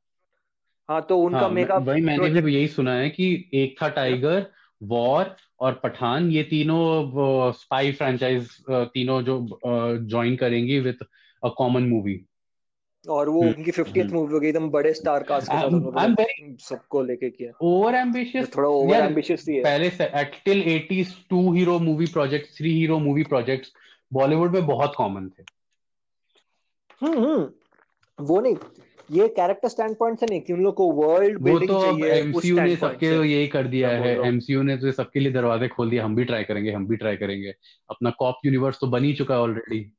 हाँ। तो उनका हाँ मेकअप वही मैंने प्रोजेक्ट भी यही सुना है कि एक था टाइगर वॉर और पठान ये तीनों स्पाई फ्रेंचाइज तीनों जो ज्वाइन करेंगी विद अ कॉमन मूवी और वो उनकी फिफ्टियथ मूवी होगी एकदम बड़े स्टार कास्ट के साथ आई वेरी सबको लेके किया। ओवर एम्बिशियस थोड़ा ओवर एम्बिशियस ही है। पहले से till 80s two hero movie project three hero movie projects Bollywood में बहुत कॉमन थे। हम्म हम्म। वो नहीं ये कैरेक्टर स्टैंड पॉइंट से नहीं कि उन लोग को वर्ल्ड वो बिल्डिंग तो चाहिए एमसीयू ने सबके यही कर दिया है। एमसीयू ने तो सबके लिए दरवाजे खोल दिए हम भी ट्राई करेंगे हम भी ट्राई करेंगे। अपना कॉप यूनिवर्स तो बन ही चुका है ऑलरेडी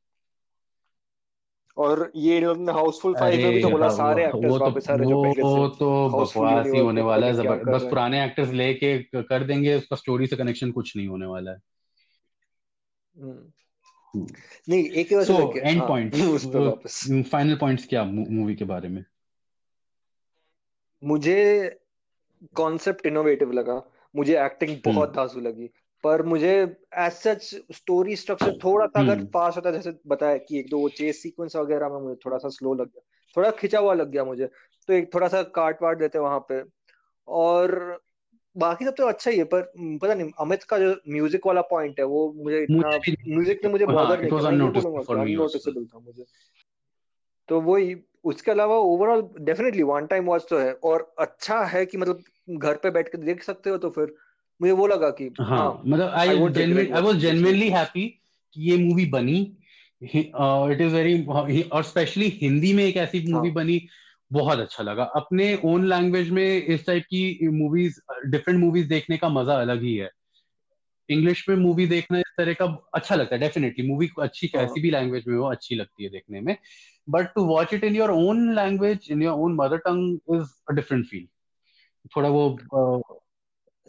और ये इन लोग ने हाउसफुल फाइव में भी तो बोला सारे वो एक्टर्स वो तो वापस आ रहे जो पहले वो से तो बकवास ही होने वाला है बस पुराने एक्टर्स लेके कर देंगे उसका स्टोरी से कनेक्शन कुछ नहीं होने वाला है। हम्म। नहीं एक ही so and points final points क्या मूवी के बारे में? मुझे कॉन्सेप्ट इनोवेटिव लगा। मुझे एक्टिंग हम्म। बहुत धांसू लगी। पर मुझे एज सच स्टोरी स्ट्रक्चर थोड़ा सा अगर हम्म। फास्ट होता जैसे बताया कि एक दो वो चेस सीक्वेंस वगैरह में मुझे थोड़ा सा स्लो लग गया। थोड़ा खिंचा हुआ लग गया मुझे। तो एक थोड़ा सा काट वाट देते वहाँ पे। और बाकी सब तो अच्छा ही है पर पता नहीं अमित का जो म्यूज़िक वाला पॉइंट है वो मुझे इतना म्यूज़िक ने मुझे हाँ बॉदर इट नहीं आल्सो अननोटिसेबल था मुझे। तो वही उसके अलावा overall definitely one time watch तो है और अच्छा है कि मतलब घर पे बैठ के देख सकते हो तो फिर मुझे वो लगा कि हाँ हाँ मतलब I I was genuinely happy कि ये मूवी बनी। इट इज़ वेरी और स्पेशली हिंदी में एक ऐसी मूवी हाँ बनी बहुत अच्छा लगा। अपने ओन लैंग्वेज में इस टाइप की मूवीज़ डिफरेंट मूवीज़ देखने का मज़ा अलग ही है। इंग्लिश में मूवी देखना इस तरह का अच्छा लगता है डेफिनेटली मूवी अच्छी हाँ। कैसी भी लैंग्वेज में हो अच्छी लगती है देखने में। But to watch it in your own language in your own mother tongue is a different feel थोड़ा वो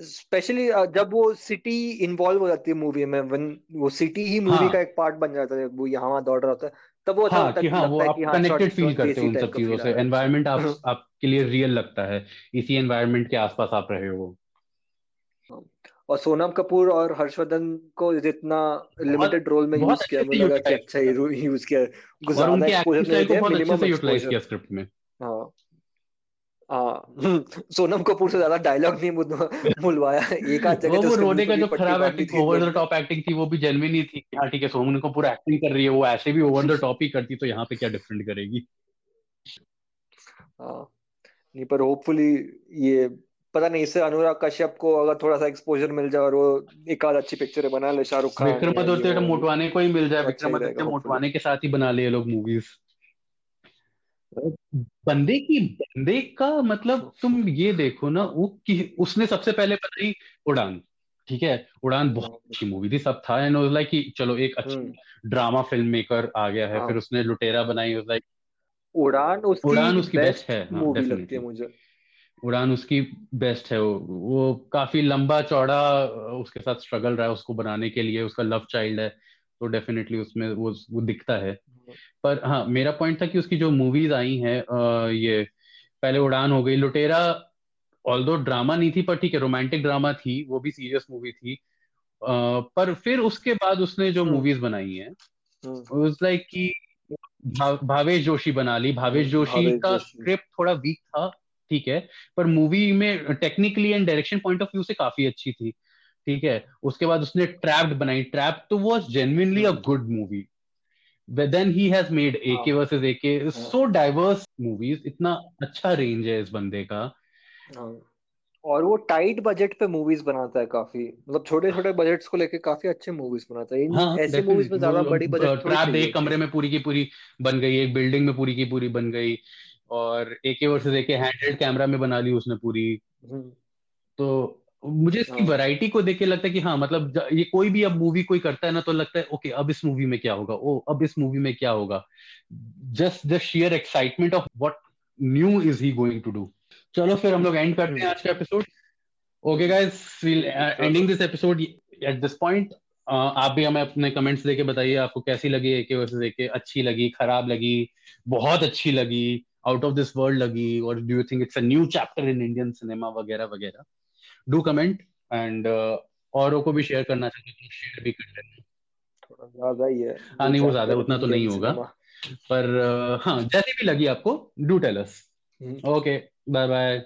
स्पेशली uh, जब वो सिटी इन्वॉल्व हो जाती है मूवी में वन वो सिटी ही मूवी हाँ। का एक पार्ट बन जाता है वो यहाँ वहाँ दौड़ रहा होता है तब वो अच्छा हाँ कि हाँ वो आप हाँ कनेक्टेड फील करते हो उन सब चीज़ों से। एनवायरनमेंट आप आपके लिए रियल लगता है। इसी एनवायरनमेंट के आसपास आप रहे हो। और सोनम कपूर और हर्षवर्धन को जितना लिमिटेड रोल में यूज़ किया मुझे लगा कि अच्छा यूज़ किया। गुजारा है एक्सपोजर अच्छे मिनिमम एक्सपोजर किया स्क्रिप्ट में। हाँ हाँ। सोनम कपूर से ज़्यादा डायलॉग नहीं बुलवाया। एक आध जगह वो तो रोने का जो खराब एक्टिंग थी ओवर द टॉप एक्टिंग थी वो भी जेन्युइन ही थी हाँ ठीक है सोनम कपूर एक्टिंग कर रही है वो ऐसे भी ओवर द टॉप ही करती तो यहाँ पे क्या डिफरेंट करेगी? हाँ। नहीं पर होपफुली ये पता नहीं इससे अनुराग कश्यप को अगर थोड़ा सा एक्सपोजर मिल जाए और वो एक आध अच्छी पिक्चर बना ले शाहरुख खान विक्रमादित्य मोटवाने को ही मिल जाए अच्छा विक्रमादित्य मोटवाने के साथ ही बना लिए लोग मूवीज़ बंदे की बंदे का मतलब तुम ये देखो ना वो कि उसने सबसे पहले बनाई उड़ान ठीक है? उड़ान बहुत अच्छी मूवी थी सब था एंड लाइक कि चलो एक अच्छा ड्रामा फ़िल्म मेकर आ गया है हाँ। फिर उसने लुटेरा बनाई लाइक उड़ान उसकी उड़ान उसकी बेस्ट बेस्ट है हाँ मूवी लगती है मुझे। उड़ान उसकी बेस्ट है वो वो काफ़ी लंबा चौड़ा उसके साथ स्ट्रगल रहा है उसको बनाने के लिए उसका लव चाइल्ड है। तो डेफिनेटली उसमें वो वो दिखता है। पर हाँ मेरा पॉइंट था कि उसकी जो मूवीज़ आई हैं ये पहले उड़ान हो गई लुटेरा ऑल्दो ड्रामा नहीं थी पर ठीक है रोमांटिक ड्रामा थी वो भी सीरियस मूवी थी। अ, पर फिर उसके बाद उसने जो हम्म। मूवीज़ बनाई है हम्म। वाज लाइक कि भा, भावेश जोशी बना ली। भावेश हम्म, जोशी भावेश का स्क्रिप्ट थोड़ा वीक था ठीक है पर मूवी में technically and direction point of view से काफ़ी अच्छी थी। ठीक है? उसके बाद उसने ट्रैप्ड बनाई। ट्रैप तो was genuinely a good movie then he has made AK versus AK so diverse movies इतना अच्छा रेंज है इस बंदे का। हाँ। और वो टाइट बजट पे मूवीज़ बनाता है काफ़ी। मतलब छोटे छोटे बजट्स को लेके काफ़ी अच्छे मूवीज़ बनाता है। हाँ ऐसी मूवीज़ में ज़्यादा बड़ी बजट ट्रैप एक कमरे में पूरी की पूरी बन गई एक बिल्डिंग में पूरी की पूरी बन गई और AK versus AK handheld camera में बना ली उसने पूरी। हम्म। तो मुझे इसकी हाँ। वैरायटी को देख के लगता है कि हाँ मतलब ये कोई भी अब मूवी कोई करता है ना तो लगता है ओके अब इस मूवी में क्या होगा? ओ अब इस मूवी में क्या होगा? Just the share excitement of what new is he going to do चलो फिर हम लोग एंड करते हैं आज का episode okay guys we'll ending this episode at this point आप भी हमें अपने कमेंट्स देके बताइए आपको कैसी लगी एके वर्सेस एके अच्छी लगी खराब लगी बहुत अच्छी लगी आउट ऑफ़ दिस वर्ल्ड लगी और do you think it's a new chapter in Indian cinema वगैरह वगैरह? डू कमेंट एंड औरों को भी शेयर करना चाहिए तो शेयर भी कर लेना। थोड़ा ज़्यादा ही है। हाँ नहीं वो ज़्यादा उतना तो नहीं होगा। पर हाँ जैसी भी लगी आपको do tell us okay bye bye